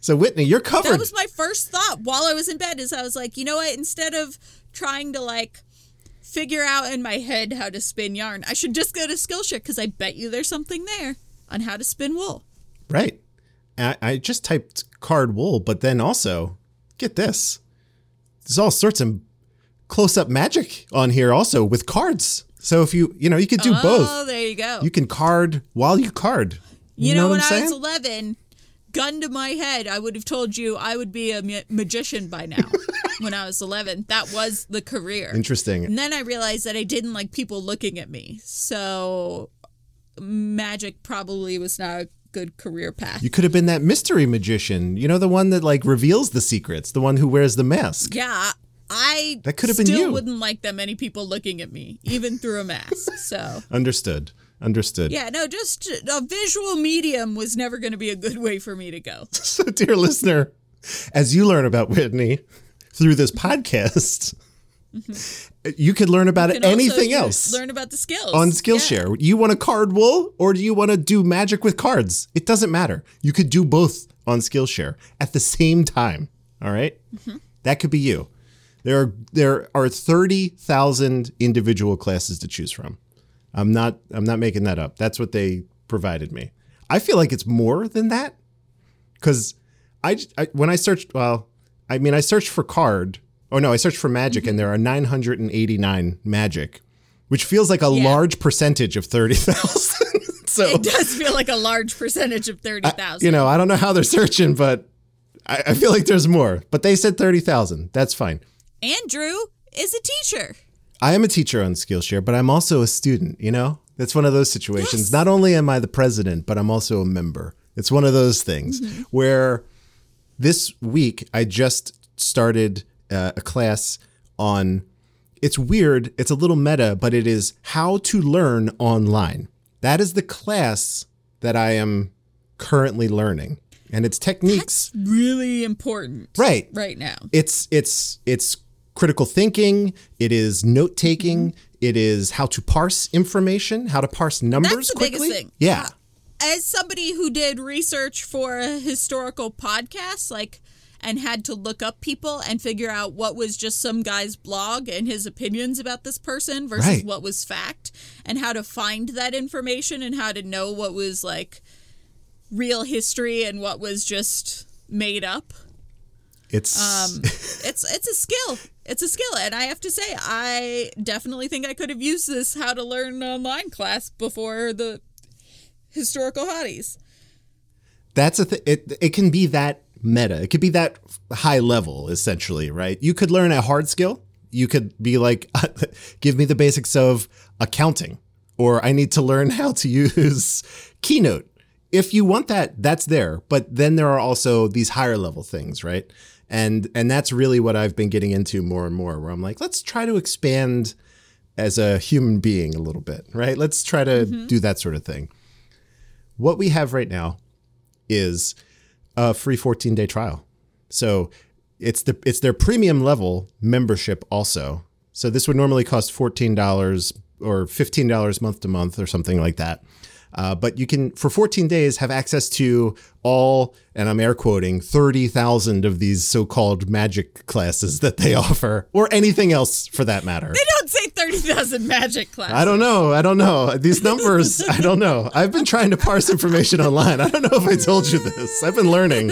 So Whitney, you're covered. That was my first thought while I was in bed. Is I was like, you know what? Instead of trying to like figure out in my head how to spin yarn, I should just go to Skillshare because I bet you there's something there on how to spin wool. Right. I, I just typed card wool, but then also, get this. There's all sorts of close up magic on here also with cards. So if you, you know, you could do Oh, both. Oh, there you go. You can card while you card. You, know, what when I was 11, gun to my head, I would have told you I would be a ma- magician by now. when I was 11, that was the career. Interesting. And then I realized that I didn't like people looking at me. So magic probably was not a good career path. You could have been that mystery magician. You know, the one that like reveals the secrets, the one who wears the mask. yeah, I That could have been still you. wouldn't like that many people looking at me, even through a mask. So Understood. Understood. yeah, no, just a visual medium was never going to be a good way for me to go. So, dear listener, as you learn about Whitney through this podcast, you could learn about Mm-hmm. Anything else Learn about the skills on Yeah. Skillshare. You want to card wool or do you want to do magic with cards? It doesn't matter. You could do both on Skillshare at the same time. All right? Mm-hmm. That could be you. There are there are 30,000 individual classes to choose from. I'm not I'm not making that up. That's what they provided me. I feel like it's more than that because I, I when I searched well, I mean I searched for card. Oh no, I searched for magic, and there are 989 magic, which feels like a Yeah. large percentage of 30,000. so It does feel like a large percentage of thirty thousand. you know, I don't know how they're searching, but I, I feel like there's more. But they said 30,000. That's fine. Andrew is a teacher. I am a teacher on Skillshare, but I'm also a student, you know? It's one of those situations. Not only am I the president, but I'm also a member. It's one of those things where this week I just started uh, a class on it's weird, it's a little meta, but it is how to learn online. That is the class that I am currently learning. And it's techniques. That's Really important. right Right now. it's it's it's critical thinking it is note taking it is how to parse information how to parse numbers That's the quickly biggest thing. yeah As somebody who did research for a historical podcast, like and had to look up people and figure out what was just some guy's blog and his opinions about this person versus Right. what was fact and how to find that information and how to know what was like real history and what was just made up. it's Um, it's it's a skill. It's a skill, and I have to say, I definitely think I could have used this how to learn online class before the historical hotties. that's a th- it it can be that meta it could be that high level essentially right you could learn a hard skill you could be like, give me the basics of accounting, or I need to learn how to use Keynote. If you want that, that's there. But then there are also these higher level things, right? And and that's really what I've been getting into more and more, where I'm like, let's try to expand as a human being a little bit, right? Let's try to mm-hmm. do that sort of thing. What we have right now is a free 14 day trial. So it's the it's their premium level membership also. So this would normally cost fourteen dollars or fifteen dollars month to month or something like that. Uh, but you can for 14 days have access to all, and I'm air quoting, 30,000 of these so-called magic classes that they offer, or anything else for that matter. They don't say 30,000 magic classes. I don't know. I don't know. These numbers, I don't know. I've been trying to parse information online. I don't know if I told you this. I've been learning.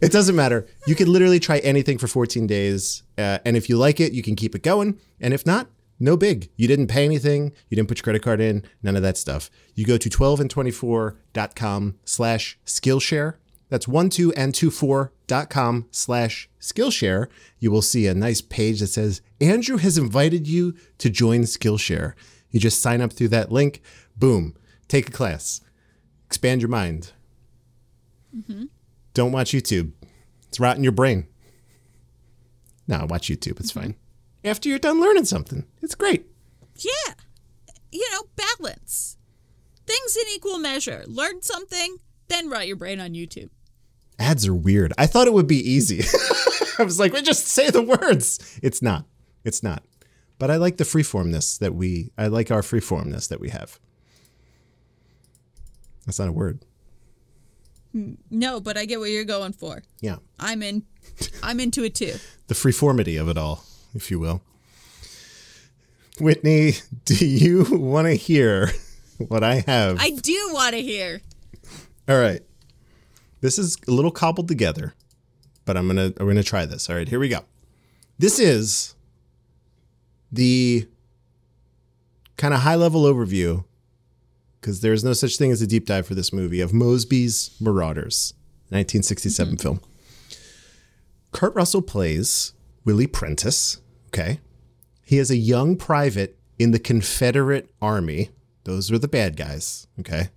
It doesn't matter. You can literally try anything for 14 days. Uh, and if you like it, you can keep it going. And if not, no big. You didn't pay anything. You didn't put your credit card in. None of that stuff. You go to 12and24.com slash Skillshare. That's 12 and 24.com slash Skillshare. You will see a nice page that says, Andrew has invited you to join Skillshare. You just sign up through that link. Boom. Take a class. Expand your mind. Mm-hmm. Don't watch YouTube. It's rotting your brain. No, watch YouTube. It's fine. After you're done learning something, it's great. Yeah. You know, balance. Things in equal measure. Learn something, then rot your brain on YouTube. Ads are weird. I thought it would be easy. I was like, we just say the words. It's not. It's not. But I like the freeformness that we. I like our freeformness that we have. That's not a word. Hmm. No, but I get what you're going for. Yeah, I'm in. I'm into it too. the freeformity of it all, if you will. Whitney, do you want to hear what I have? I do want to hear. All right. This is a little cobbled together, but I'm gonna I'm gonna try this. All right, here we go. This is the kind of high level overview, because there's no such thing as a deep dive for this movie of Mosby's Marauders, 1967 mm-hmm. film. Kurt Russell plays Willie Prentice. Okay. He is a young private in the Confederate Army. Those are the bad guys. Okay.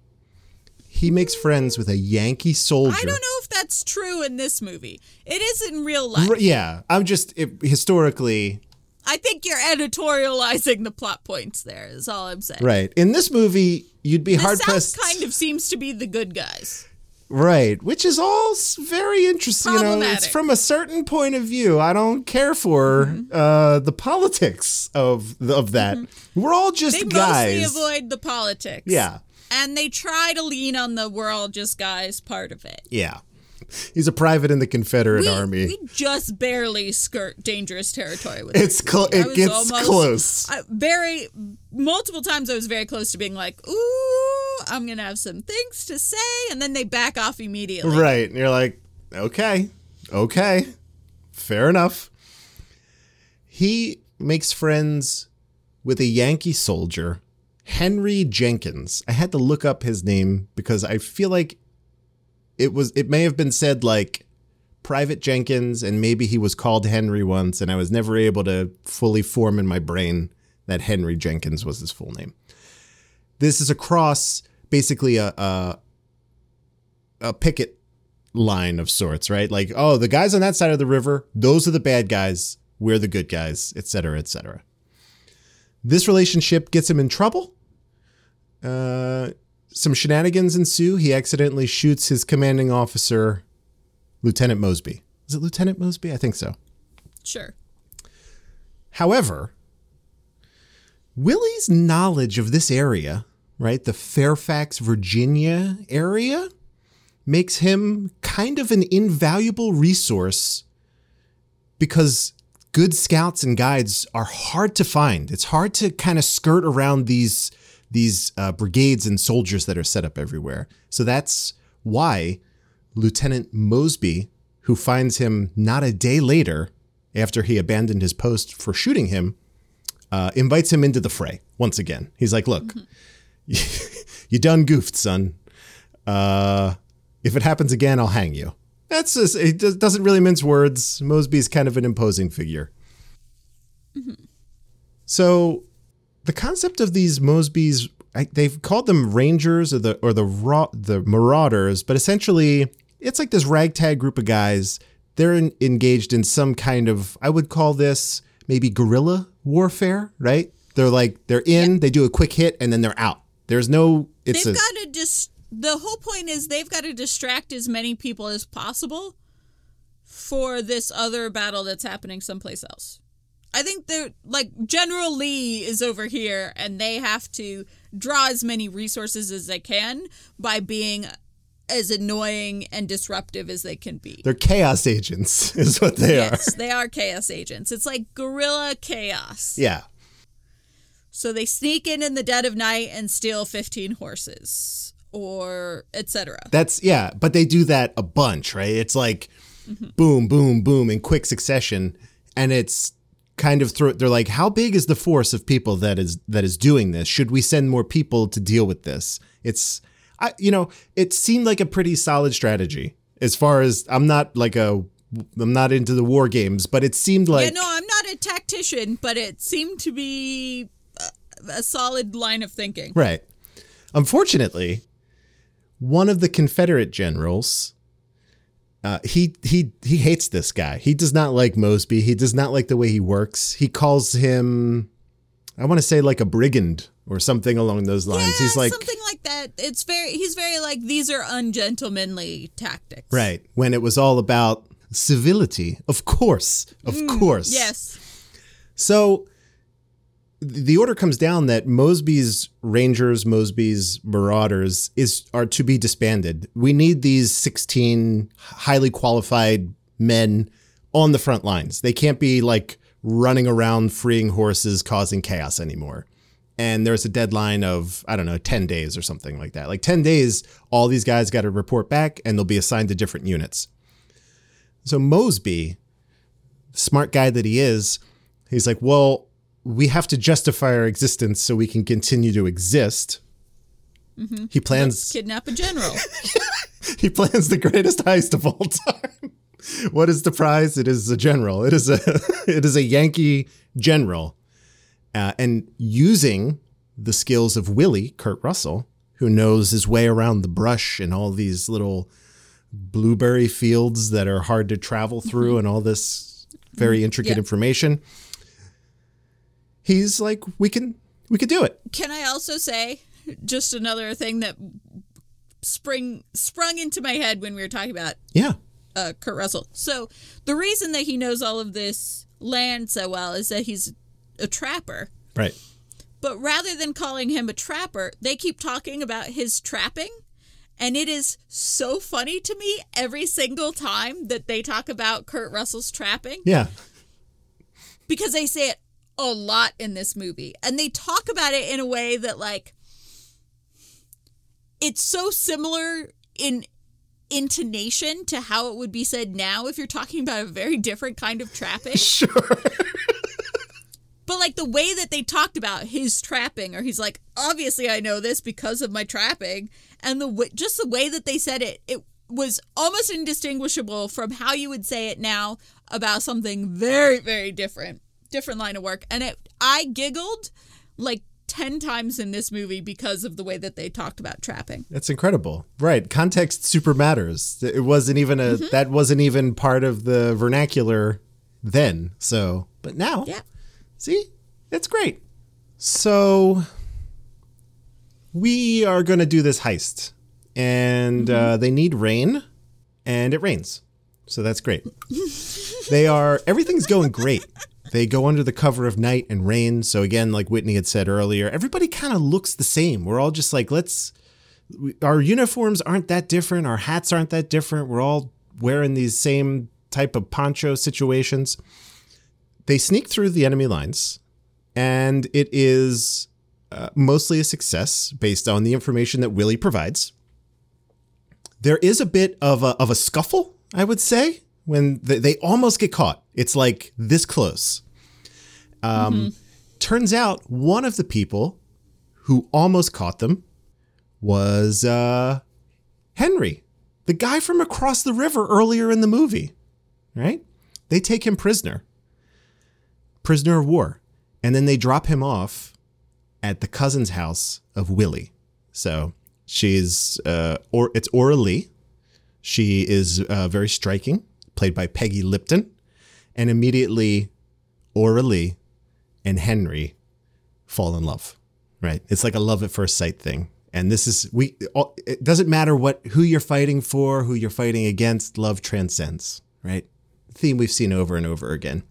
He makes friends with a Yankee soldier. I don't know if that's true in this movie. It is in real life. R- yeah, I'm just it, historically I think you're editorializing the plot points there. Is all I'm saying. right. In this movie, you'd be The hard South pressed. kind of seems to be the good guys. Right, which is all very interesting. You know, it's from a certain point of view. I don't care for Mm-hmm. uh, the politics of of that. We're all just They guys. mostly avoid the politics. yeah, And they try to lean on the we're all just guys part of it. yeah. He's a private in the Confederate We, Army. we just barely skirt dangerous territory with it's cl- it gets almost- close. I, very multiple times I was very close to being like, "Ooh, I'm gonna have some things to say," and then they back off immediately. Right. And you're like, okay, okay, fair enough. He makes friends with a Yankee soldier, Henry Jenkins. I had to look up his name because I feel like it was it may have been said like Private Jenkins and maybe he was called Henry once and I was never able to fully form in my brain that Henry Jenkins was his full name. This is across basically a, a a picket line of sorts, right? Like, oh, the guys on that side of the river, those are the bad guys, we're the good guys, et cetera, et cetera. This relationship gets him in trouble. Uh, some shenanigans ensue. He accidentally shoots his commanding officer, Lieutenant Mosby. Is it Lieutenant Mosby? I think so. Sure. However, Willie's knowledge of this area, right, the Fairfax, Virginia area, makes him kind of an invaluable resource because good scouts and guides are hard to find. It's hard to kind of skirt around these these uh, brigades and soldiers that are set up everywhere. So that's why Lieutenant Mosby, who finds him not a day later after he abandoned his post for shooting him, uh, invites him into the fray once again. He's like, "Look, you done goofed, son. Uh, if it happens again, I'll hang you." That's just, it doesn't really mince words. Mosby's kind of an imposing figure. So, the concept of these Mosby's, I, they've called them Rangers or the or the raw, the Marauders, but essentially, it's like this ragtag group of guys. They're in, engaged in some kind of, I would call this maybe guerrilla warfare, right? They're like they're in, they do a quick hit, and then they're out. There's no, it's they've got to just. The whole point is they've got to distract as many people as possible for this other battle that's happening someplace else. I think they're like General Lee is over here, and they have to draw as many resources as they can by being as annoying and disruptive as they can be. they're chaos agents, is what they yes, are. they are chaos agents. It's like guerrilla chaos. Yeah. So they sneak in in the dead of night and steal 15 horses or etc. That's yeah, but they do that a bunch, right? It's like mm-hmm. boom, boom, boom in quick succession, and it's kind of through. They're like, how big is the force of people that is that is doing this? Should we send more people to deal with this? It's, I you know, it seemed like a pretty solid strategy as far as I'm not like a. I'm not into the war games, but it seemed like yeah, no, I'm not a tactician, but it seemed to be a, solid line of thinking. Right. Unfortunately, one of the Confederate generals, uh, he he he hates this guy. He does not like Mosby. He does not like the way he works. He calls him, I want to say like a brigand or something along those lines. Yeah, He's like, something like that. It's very he's very like these are ungentlemanly tactics. right when it was all about civility. Of course, of course. Yes. So the order comes down that Mosby's Rangers, Mosby's Marauders is are to be disbanded. We need these 16 highly qualified men on the front lines. They can't be like running around freeing horses causing chaos anymore. And there's a deadline of, I don't know, 10 days or something like that. Like 10 days, all these guys got to report back and they'll be assigned to different units. So Mosby, smart guy that he is, he's like, well, we have to justify our existence so we can continue to exist. Mm-hmm. He plans Kidnap a general. he plans the greatest heist of all time. what is the prize? It is a general. It is a it is a Yankee general, uh, and using the skills of Willie Kurt Russell, who knows his way around the brush and all these little blueberry fields that are hard to travel through, mm-hmm. and all this very mm-hmm. intricate Yeah. information. He's like, we can we could do it. Can I also say just another thing that spring sprung into my head when we were talking about Yeah. uh, Kurt Russell. So the reason that he knows all of this land so well is that he's a trapper. Right. But rather than calling him a trapper, they keep talking about his trapping. And it is so funny to me every single time that they talk about Kurt Russell's trapping Yeah. because they say it a lot in this movie. And they talk about it in a way that, like, it's so similar in intonation to how it would be said now if you're talking about a very different kind of trapping. Sure. But like the way that they talked about his trapping, or he's like, obviously I know this because of my trapping, and the w- just the way that they said it, it was almost indistinguishable from how you would say it now about something very, very different, different line of work. And it, I giggled like ten times in this movie because of the way that they talked about trapping. That's incredible. Right. Context super matters. It wasn't even a Mm-hmm. that wasn't even part of the vernacular then. So, but now, Yeah. see? It's great. So we are going to do this heist and Mm-hmm. uh, they need rain and it rains. So that's great. they are everything's going great. They go under the cover of night and rain. So again, like Whitney had said earlier, everybody kind of looks the same. We're all just like, let's our uniforms aren't that different. Our hats aren't that different. We're all wearing these same type of poncho situations. They sneak through the enemy lines, and it is uh, mostly a success based on the information that Willie provides. There is a bit of a, of a scuffle, I would say, when they, they almost get caught. It's like this close. Um, Turns out one of the people who almost caught them was uh, Henry, the guy from across the river earlier in the movie, right? They take him prisoner. prisoner of war. And then they drop him off at the cousin's house of Willie. So she's, uh, or it's Aura Lee. She is uh, very striking, played by Peggy Lipton. And immediately, Aura Lee and Henry fall in love, right? It's like a love at first sight thing. And this is we. all, It doesn't matter what who you're fighting for, who you're fighting against. Love transcends, right? Theme we've seen over and over again.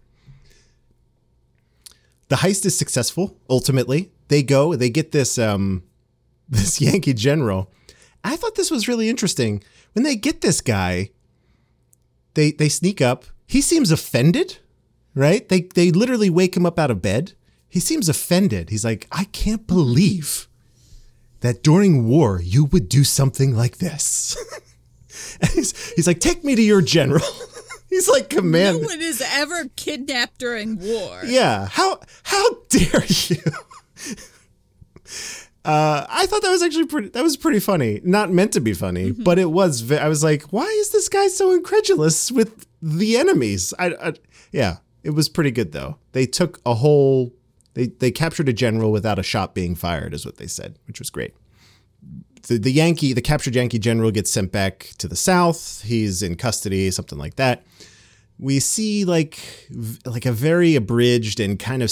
The heist is successful. Ultimately, they go. They get this um, this Yankee general. I thought this was really interesting. When they get this guy, they they sneak up. He seems offended, right? They they literally wake him up out of bed. He seems offended. He's like, I can't believe that during war you would do something like this. he's, he's like, take me to your general. he's like, command. No one is ever kidnapped during war. Yeah. How how dare you? Uh, I thought that was actually pretty. That was pretty funny. Not meant to be funny, mm-hmm. but it was. I was like, why is this guy so incredulous with the enemies? I, I, yeah, it was pretty good though. They took a whole they they captured a general without a shot being fired, is what they said, which was great. The, the Yankee, the captured Yankee general gets sent back to the south. He's in custody, something like that. We see like like a very abridged and kind of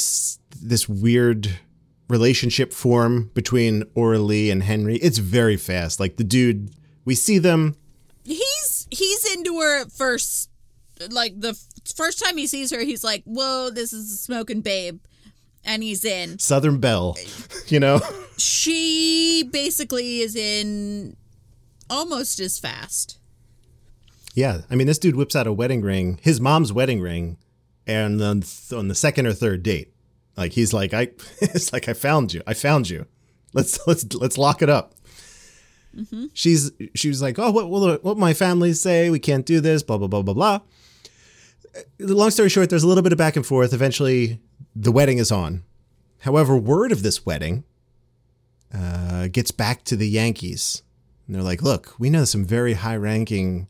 this weird relationship form between Lee and Henry. It's very fast. Like the dude, we see them. He's he's into her at first. Like the first time he sees her, he's like, "Whoa, this is a smoking babe." and he's in Southern Belle, you know? She basically is in almost as fast. Yeah. I mean, this dude whips out a wedding ring, his mom's wedding ring, and then on the second or third date. Like he's like, I it's like I found you. I found you. Let's let's let's lock it up. Mm-hmm. She's she was like, oh, what will what my family say? We can't do this. Blah blah blah blah blah. Long story short, there's a little bit of back and forth. Eventually, the wedding is on. However, word of this wedding uh, gets back to the Yankees. And they're like, look, we know some very high ranking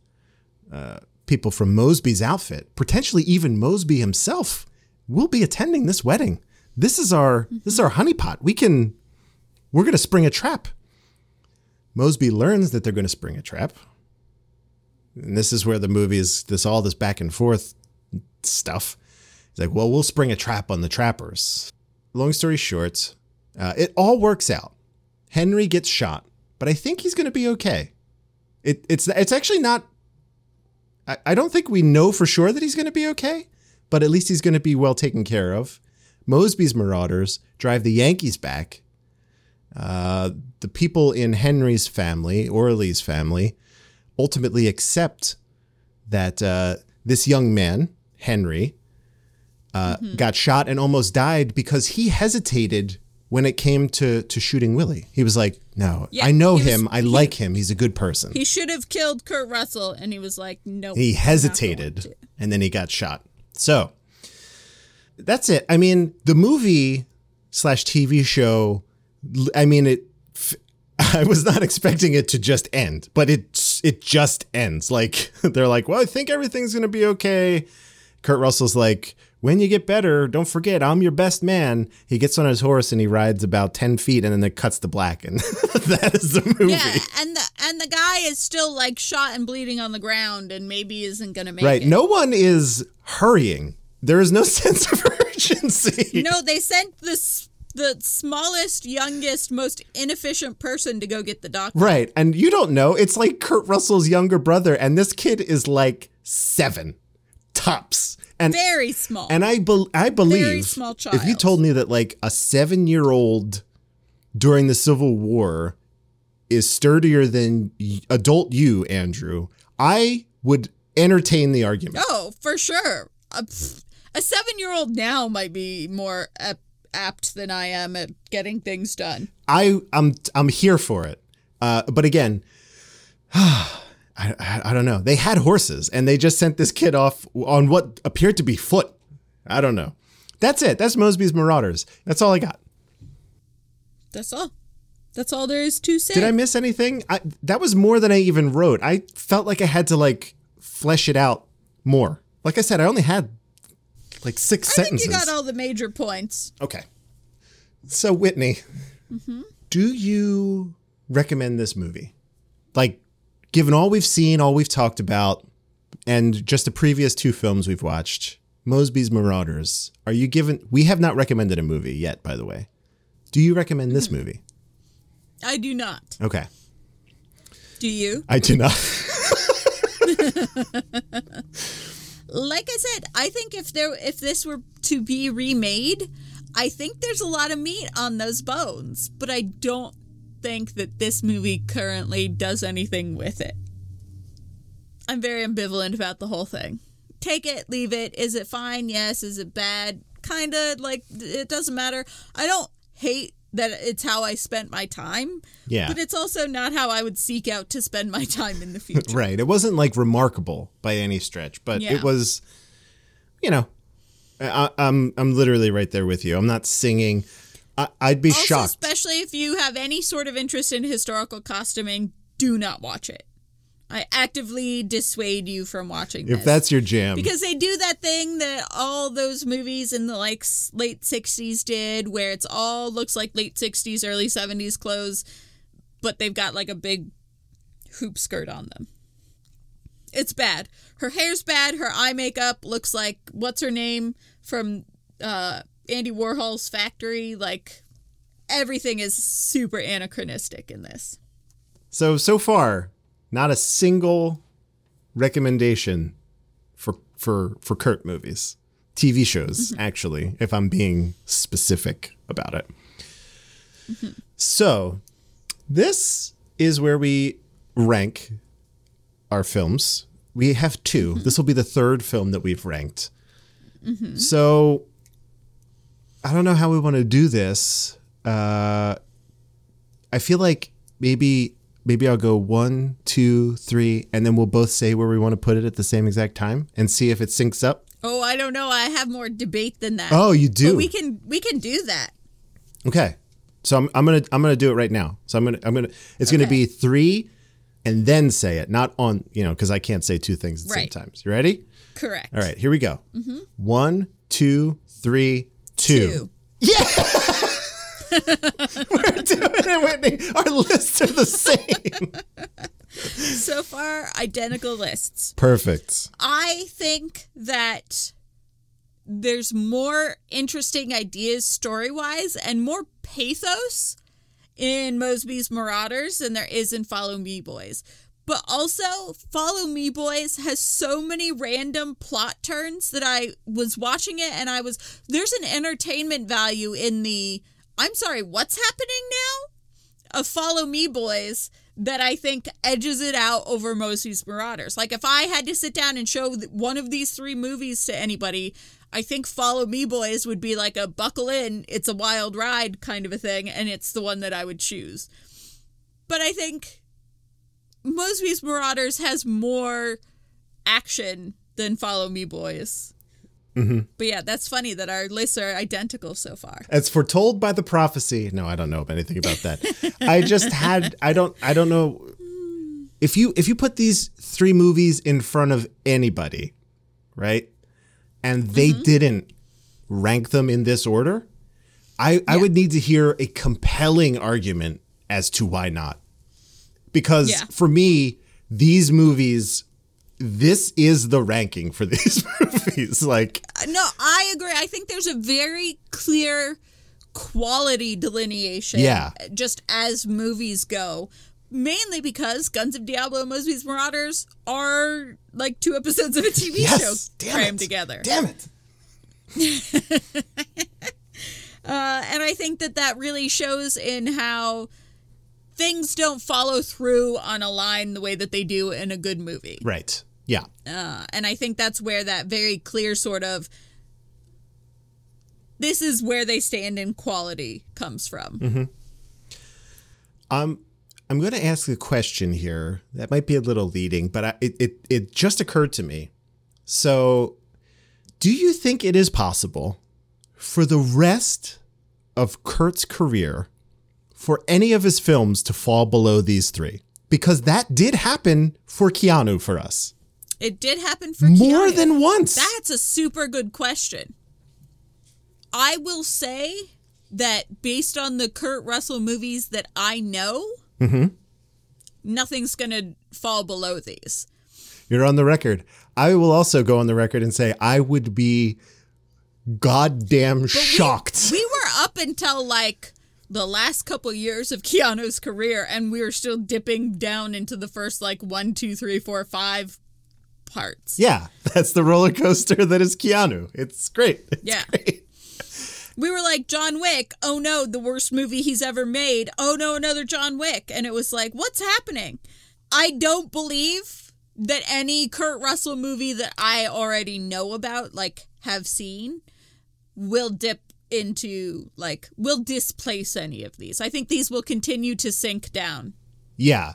uh, people from Mosby's outfit, potentially even Mosby himself, will be attending this wedding. This is our this is our honeypot. We can we're gonna spring a trap. Mosby learns that they're gonna spring a trap. And this is where the movie is this all this back and forth stuff. He's like, well, we'll spring a trap on the trappers. Long story short, uh, it all works out. Henry gets shot, but I think he's going to be okay. It, it's it's actually not. I, I don't think we know for sure that he's going to be okay, but at least he's going to be well taken care of. Mosby's Marauders drive the Yankees back. Uh, the people in Henry's family, Orly's family, ultimately accept that uh, this young man, Henry, uh, mm-hmm. got shot and almost died because he hesitated when it came to to shooting Willie. He was like, "No, yeah, I know him. Was, I he, like him. He's a good person." He should have killed Kurt Russell, and he was like, "No." He hesitated, and then he got shot. So that's it. I mean, the movie slash TV show. I mean, it. I was not expecting it to just end, but it it just ends. Like they're like, "Well, I think everything's gonna be okay." Kurt Russell's like, when you get better, don't forget, I'm your best man. He gets on his horse and he rides about 10 feet and then it cuts to black. And that is the movie. Yeah, and the, and the guy is still like shot and bleeding on the ground and maybe isn't going to make right. it. Right. No one is hurrying. There is no sense of urgency. No, they sent this the smallest, youngest, most inefficient person to go get the doctor. Right. And you don't know. It's like Kurt Russell's younger brother, and this kid is like seven tops and very small. And I be- I believe if you told me that like a seven year old during the Civil War is sturdier than adult you, Andrew, I would entertain the argument. Oh, for sure. Uh, a, a seven year old now might be more ap- apt than I am at getting things done. I I'm I'm here for it. Uh, but again. I, I don't know. They had horses and they just sent this kid off on what appeared to be foot. I don't know. That's it. That's Mosby's Marauders. That's all I got. That's all. That's all there is to say. Did I miss anything? I, that was more than I even wrote. I felt like I had to like flesh it out more. Like I said, I only had like six I think you got all the major points. okay. So Whitney, Mm-hmm. do you recommend this movie? Like, given all we've seen, all we've talked about, and just the previous two films we've watched, Mosby's Marauders. Are you given? We have not recommended a movie yet, by the way. Do you recommend this Mm-hmm. movie? I do not. Okay, Do you? I do not. Like I said, I think if there if this were to be remade, I think there's a lot of meat on those bones, but I don't think that this movie currently does anything with it. I'm very ambivalent about the whole thing. Take it, leave it. Is it fine? Yes. Is it bad? Kind of like it doesn't matter. I don't hate that it's how I spent my time. Yeah. But it's also not how I would seek out to spend my time in the future. right. It wasn't like remarkable by any stretch, but Yeah. it was, you know, I, I'm I'm literally right there with you. I'm not singing. I, I'd be Also, shocked. especially if you have any sort of interest in historical costuming, do not watch it. I actively dissuade you from watching if this. that's your jam, because they do that thing that all those movies in the like late 60s did where it's all looks like late 60s early 70s clothes but they've got like a big hoop skirt on them. It's bad. Her hair's bad. Her eye makeup looks like what's her name from uh andy warhol's factory? Like everything is super anachronistic in this. So so far, not a single recommendation for for for Kurt movies, TV shows. Mm-hmm. Actually, if I'm being specific about it. Mm-hmm. So, this is where we rank our films. We have 2 mm-hmm. This will be the third film that we've ranked. So, I don't know how we want to do this. Uh, I feel like maybe maybe I'll go one, two, three, and then we'll both say where we want to put it at the same exact time and see if it syncs up. oh i don't know i have more debate than that Oh, you but do. we can we can do that Okay. So I'm, I'm gonna I'm gonna do it right now. So I'm gonna I'm gonna it's gonna be three, and then say it, not on you know because I can't say two things at the Right. same time. You ready? correct All right, here we go. Mm-hmm. One, two, three, two. Two. We're doing it, Whitney. Our lists are the same. so far identical lists Perfect. i think that there's more interesting ideas story-wise and more pathos in mosby's marauders than there is in follow me boys but also follow me boys has so many random plot turns that i was watching it and i was there's an entertainment value in the i'm sorry what's happening now Follow Me Boys that I think edges it out over Mosby's Marauders. Like if I had to sit down and show one of these three movies to anybody, I think Follow Me Boys would be like a buckle in, it's a wild ride kind of a thing, and it's the one that I would choose. But I think Mosby's Marauders has more action than Follow Me Boys. Mm-hmm. But yeah, that's funny that our lists are identical so far. As foretold by the prophecy. No, I don't know anything about that. I just had I don't I don't know if you if you put these three movies in front of anybody, right? And they mm-hmm. didn't rank them in this order, I I would need to hear a compelling argument as to why not. Because Yeah. for me, these movies this is the ranking for these movies. Like No, I agree. I think there's a very clear quality delineation. Yeah. Just as movies go. Mainly because Guns of Diablo and Mosby's Marauders are like two episodes of a TV yes, show crammed together. Damn it. Uh, and I think that that really shows in how things don't follow through on a line the way that they do in a good movie. Right. Yeah. Uh, and I think that's where that very clear sort of this is where they stand in quality comes from. Um, I'm going to ask a question here that might be a little leading, but I, it, it it just occurred to me. So, do you think it is possible for the rest of Kurt's career for any of his films to fall below these three? Because that did happen for Keanu for us. It did happen for More Keanu. than once. That's a super good question. I will say that based on the Kurt Russell movies that I know, Mm-hmm. nothing's going to fall below these. You're on the record. I will also go on the record and say I would be goddamn shocked. We were up until like the last couple years of Keanu's career, and we were still dipping down into the first like one, two, three, four, five parts. yeah, that's the roller coaster that is Keanu. It's great. It's Yeah. great. We were like, John Wick, oh no, the worst movie he's ever made. Oh no, another John Wick. And it was like, what's happening? I don't believe that any Kurt Russell movie that I already know about, like have seen, will dip into, like, will displace any of these. I think these will continue to sink down. Yeah.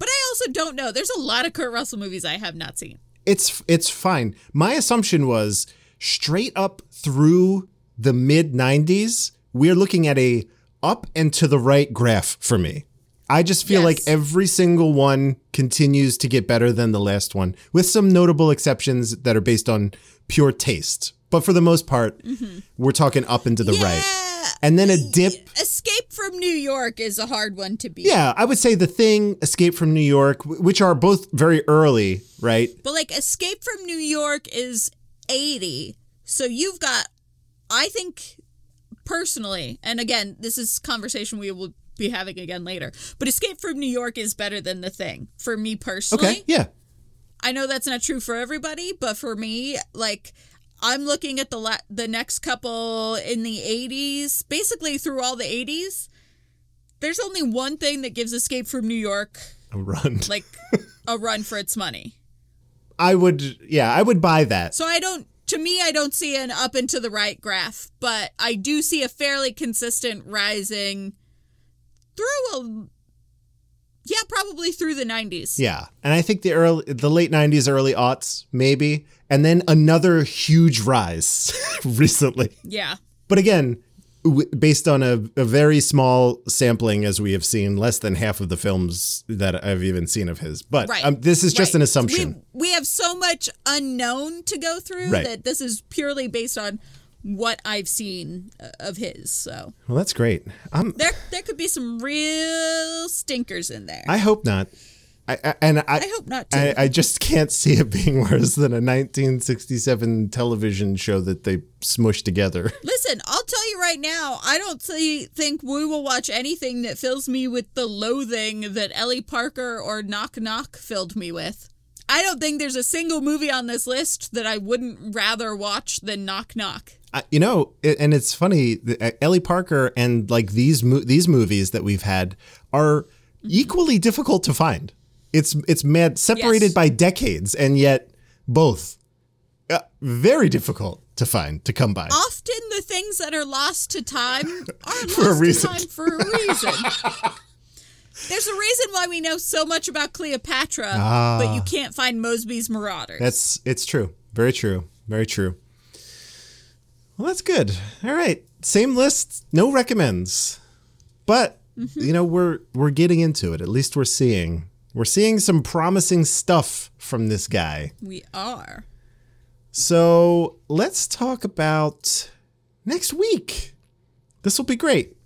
But I also don't know. There's a lot of Kurt Russell movies I have not seen. It's it's fine. My assumption was straight up through the mid 90s, we're looking at a up and to the right graph for me. I just feel Yes. like every single one continues to get better than the last one, with some notable exceptions that are based on pure taste. But for the most part, mm-hmm. we're talking up and to the right. And then a dip. Escape from New York is a hard one to beat. Yeah, I would say The Thing, Escape from New York, which are both very early, right? But like Escape from New York is 80. So you've got I think personally, and again, this is conversation we will be having again later. But Escape from New York is better than The Thing for me personally. Okay, yeah. I know that's not true for everybody, but for me, like I'm looking at the la- the next couple in the 80s, basically through all the 80s. There's only one thing that gives Escape from New York A run. like a run for its money. I would, yeah, I would buy that. So I don't to me I don't see an up and to the right graph, but I do see a fairly consistent rising through a yeah, probably through the 90s. Yeah, and I think the early, the late '90s, early aughts, maybe, and then another huge rise recently. Yeah. But again, based on a, a very small sampling, as we have seen, less than half of the films that I've even seen of his. But Right. um, this is just Right. an assumption. We, we have so much unknown to go through Right. that this is purely based on what I've seen uh, of his. So well, that's great. Um, there there could be some real stinkers in there. I hope not. I, and I, I hope not, too. I, I just can't see it being worse than a 1967 television show that they smushed together. Listen, I'll tell you right now, I don't see, think we will watch anything that fills me with the loathing that Ellie Parker or Knock Knock filled me with. I don't think there's a single movie on this list that I wouldn't rather watch than Knock Knock. I- you know, it, and it's funny. the- uh, Ellie Parker and like these mo- these movies that we've had are equally difficult to find. It's it's mad separated Yes. by decades, and yet both uh, very difficult to find to come by. Often the things that are lost to time are For a lost reason. to time for a reason. There's a reason why we know so much about Cleopatra, but you can't find Mosby's Marauders. Ah. That's it's true. Very true. Very true. Well, that's good. All right. Same list, no recommends. But you know, we're we're getting into it. At least we're seeing we're seeing some promising stuff from this guy. we are. So, let's talk about next week. This will be great.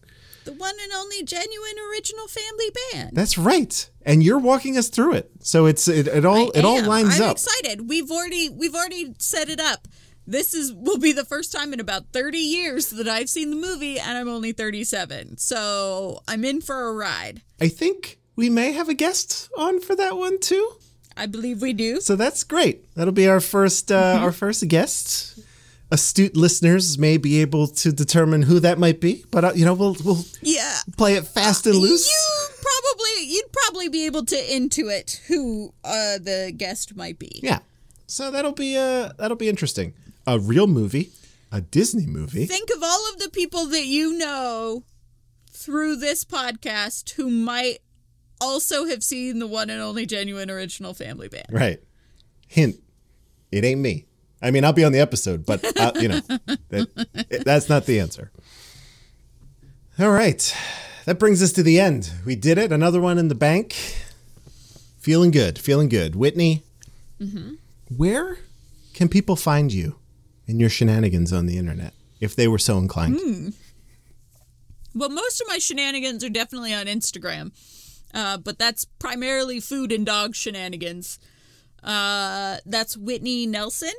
The one and only genuine original family band. That's right. And you're walking us through it. So it's it, it all it all lines I'm up. excited. We've already we've already set it up. This is will be the first time in about 30 years that I've seen the movie and I'm only 37. So, I'm in for a ride. I think we may have a guest on for that one too. I believe we do. So that's great. That'll be our first uh, our first guest. Astute listeners may be able to determine who that might be, but uh, you know we'll we'll Yeah. play it fast and loose. You probably you'd probably be able to intuit who uh the guest might be. Yeah. So that'll be uh that'll be interesting. A real movie, a Disney movie. Think of all of the people that you know through this podcast who might also have seen the one and only genuine original family band. Right. Hint: It ain't me. I mean, I'll be on the episode, but uh, you know, that, that's not the answer. All right, that brings us to the end. We did it. Another one in the bank. Feeling good. Feeling good. Whitney, where can people find you and your shenanigans on the internet if they were so inclined? Hmm. Well, most of my shenanigans are definitely on Instagram, uh, but that's primarily food and dog shenanigans. Uh, that's Whitney Nelsen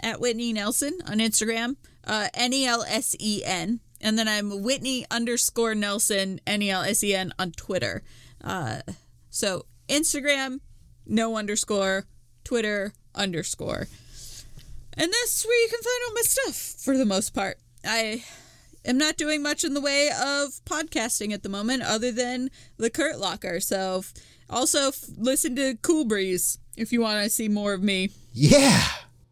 at Whitney Nelsen on Instagram, uh, N E L S E N. And then I'm Whitney underscore Nelsen, N E L S E N on Twitter. Uh, so Instagram, no underscore, Twitter, underscore. And that's where you can find all my stuff for the most part. I am not doing much in the way of podcasting at the moment other than the Kurt Locker. So also f- listen to Cool Breeze if you want to see more of me. Yeah.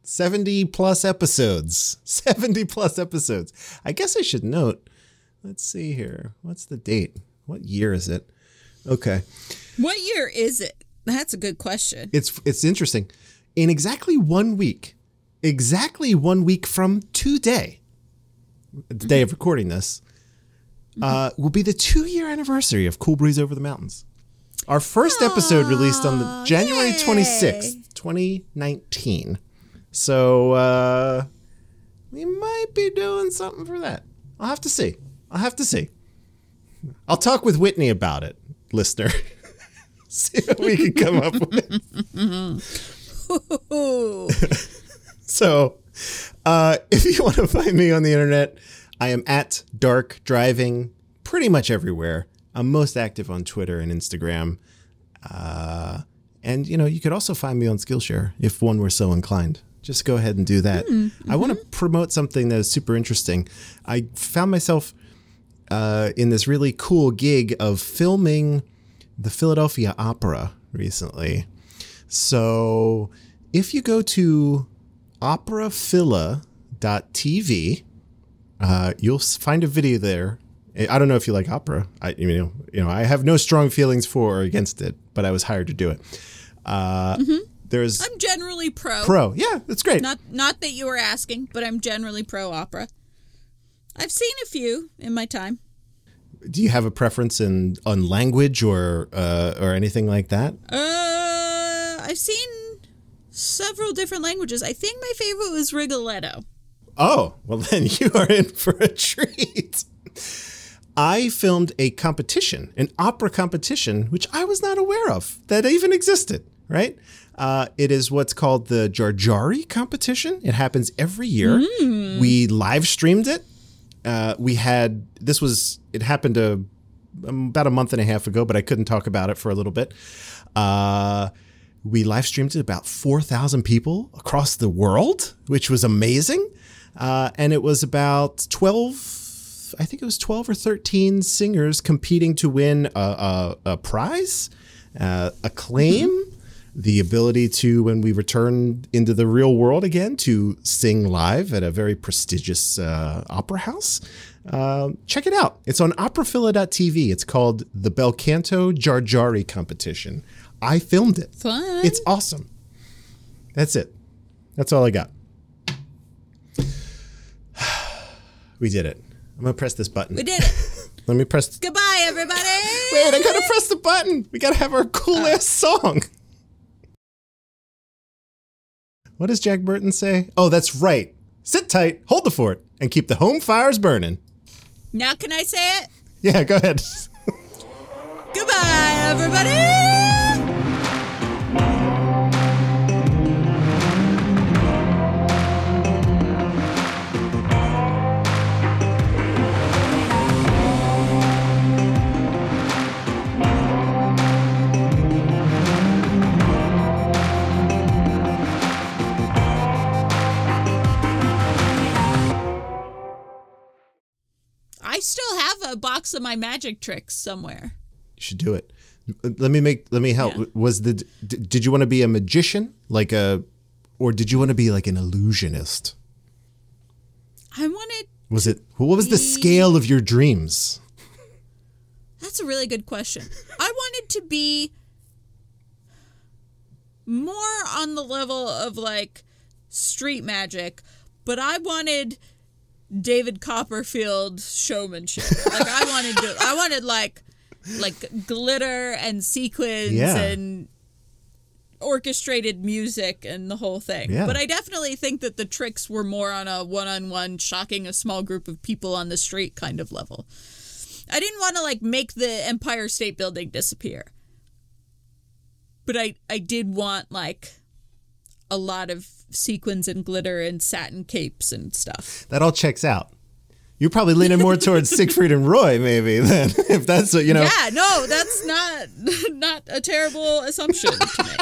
70 plus episodes. 70 plus episodes. I guess I should note. Let's see here. What's the date? What year is it? Okay. What year is it? That's a good question. It's it's interesting. In exactly 1 week, exactly 1 week from today, the day of recording this, uh, will be the 2-year anniversary of Cool Breeze Over the Mountains. Our first episode released on the January yay. 26th, 2019. So uh, we might be doing something for that. I'll have to see. I'll have to see. I'll talk with Whitney about it, listener. see what we can come up with. So, uh, if you want to find me on the internet, I am at Dark Driving pretty much everywhere. I'm most active on Twitter and Instagram. Uh, and, you know, you could also find me on Skillshare if one were so inclined. Just go ahead and do that. I want to promote something that is super interesting. I found myself uh, in this really cool gig of filming the Philadelphia Opera recently. So if you go to operaphila.tv, uh, you'll find a video there. I don't know if you like opera. I you know you know I have no strong feelings for or against it, but I was hired to do it. Uh, There's I'm generally pro. pro. Yeah, that's great. Not not that you were asking, but I'm generally pro opera. I've seen a few in my time. Do you have a preference in on language or uh, or anything like that? Uh, I've seen several different languages. I think my favorite was Rigoletto. Oh, well, then you are in for a treat. I filmed a competition, an opera competition, which I was not aware of that even existed, right? Uh, it is what's called the Giargiari competition. It happens every year. We live streamed it. Uh, we had, this was, it happened a, about a month and a half ago, but I couldn't talk about it for a little bit. Uh, we live streamed to about 4,000 people across the world, which was amazing. Uh, and it was about 12, I think it was 12 or 13 singers competing to win a, a, a prize, uh, acclaim, the ability to, when we return into the real world again, to sing live at a very prestigious uh, opera house. Um, check it out. It's on operaphila.tv. It's called the Belcanto Giargiari Competition. I filmed it. Fun. It's awesome. That's it. That's all I got. We did it. I'm gonna press this button. we did it. Let me press. Goodbye, everybody. Wait, I gotta press the button. We gotta have our cool uh. ass song. What does Jack Burton say? Oh, that's right. Sit tight, hold the fort, and keep the home fires burning. Now can I say it? Yeah, go ahead. Goodbye, everybody. I still have a box of my magic tricks somewhere. You should do it. Let me make. Let me help. Yeah. Was the? Did you want to be a magician, like a, or did you want to be like an illusionist? I wanted. Was it? What was the scale of your dreams? That's a really good question. I wanted to be more on the level of like street magic, but I wanted David Copperfield showmanship. Like I wanted to, I wanted like like glitter and sequins Yeah. and orchestrated music and the whole thing. Yeah. But I definitely think that the tricks were more on a one-on-one shocking a small group of people on the street kind of level. I didn't want to like make the Empire State Building disappear. But I I did want like a lot of sequins and glitter and satin capes and stuff. That all checks out. You're probably leaning more towards Siegfried and Roy, maybe, then, if that's what, you know. Yeah, no, that's not not a terrible assumption to make.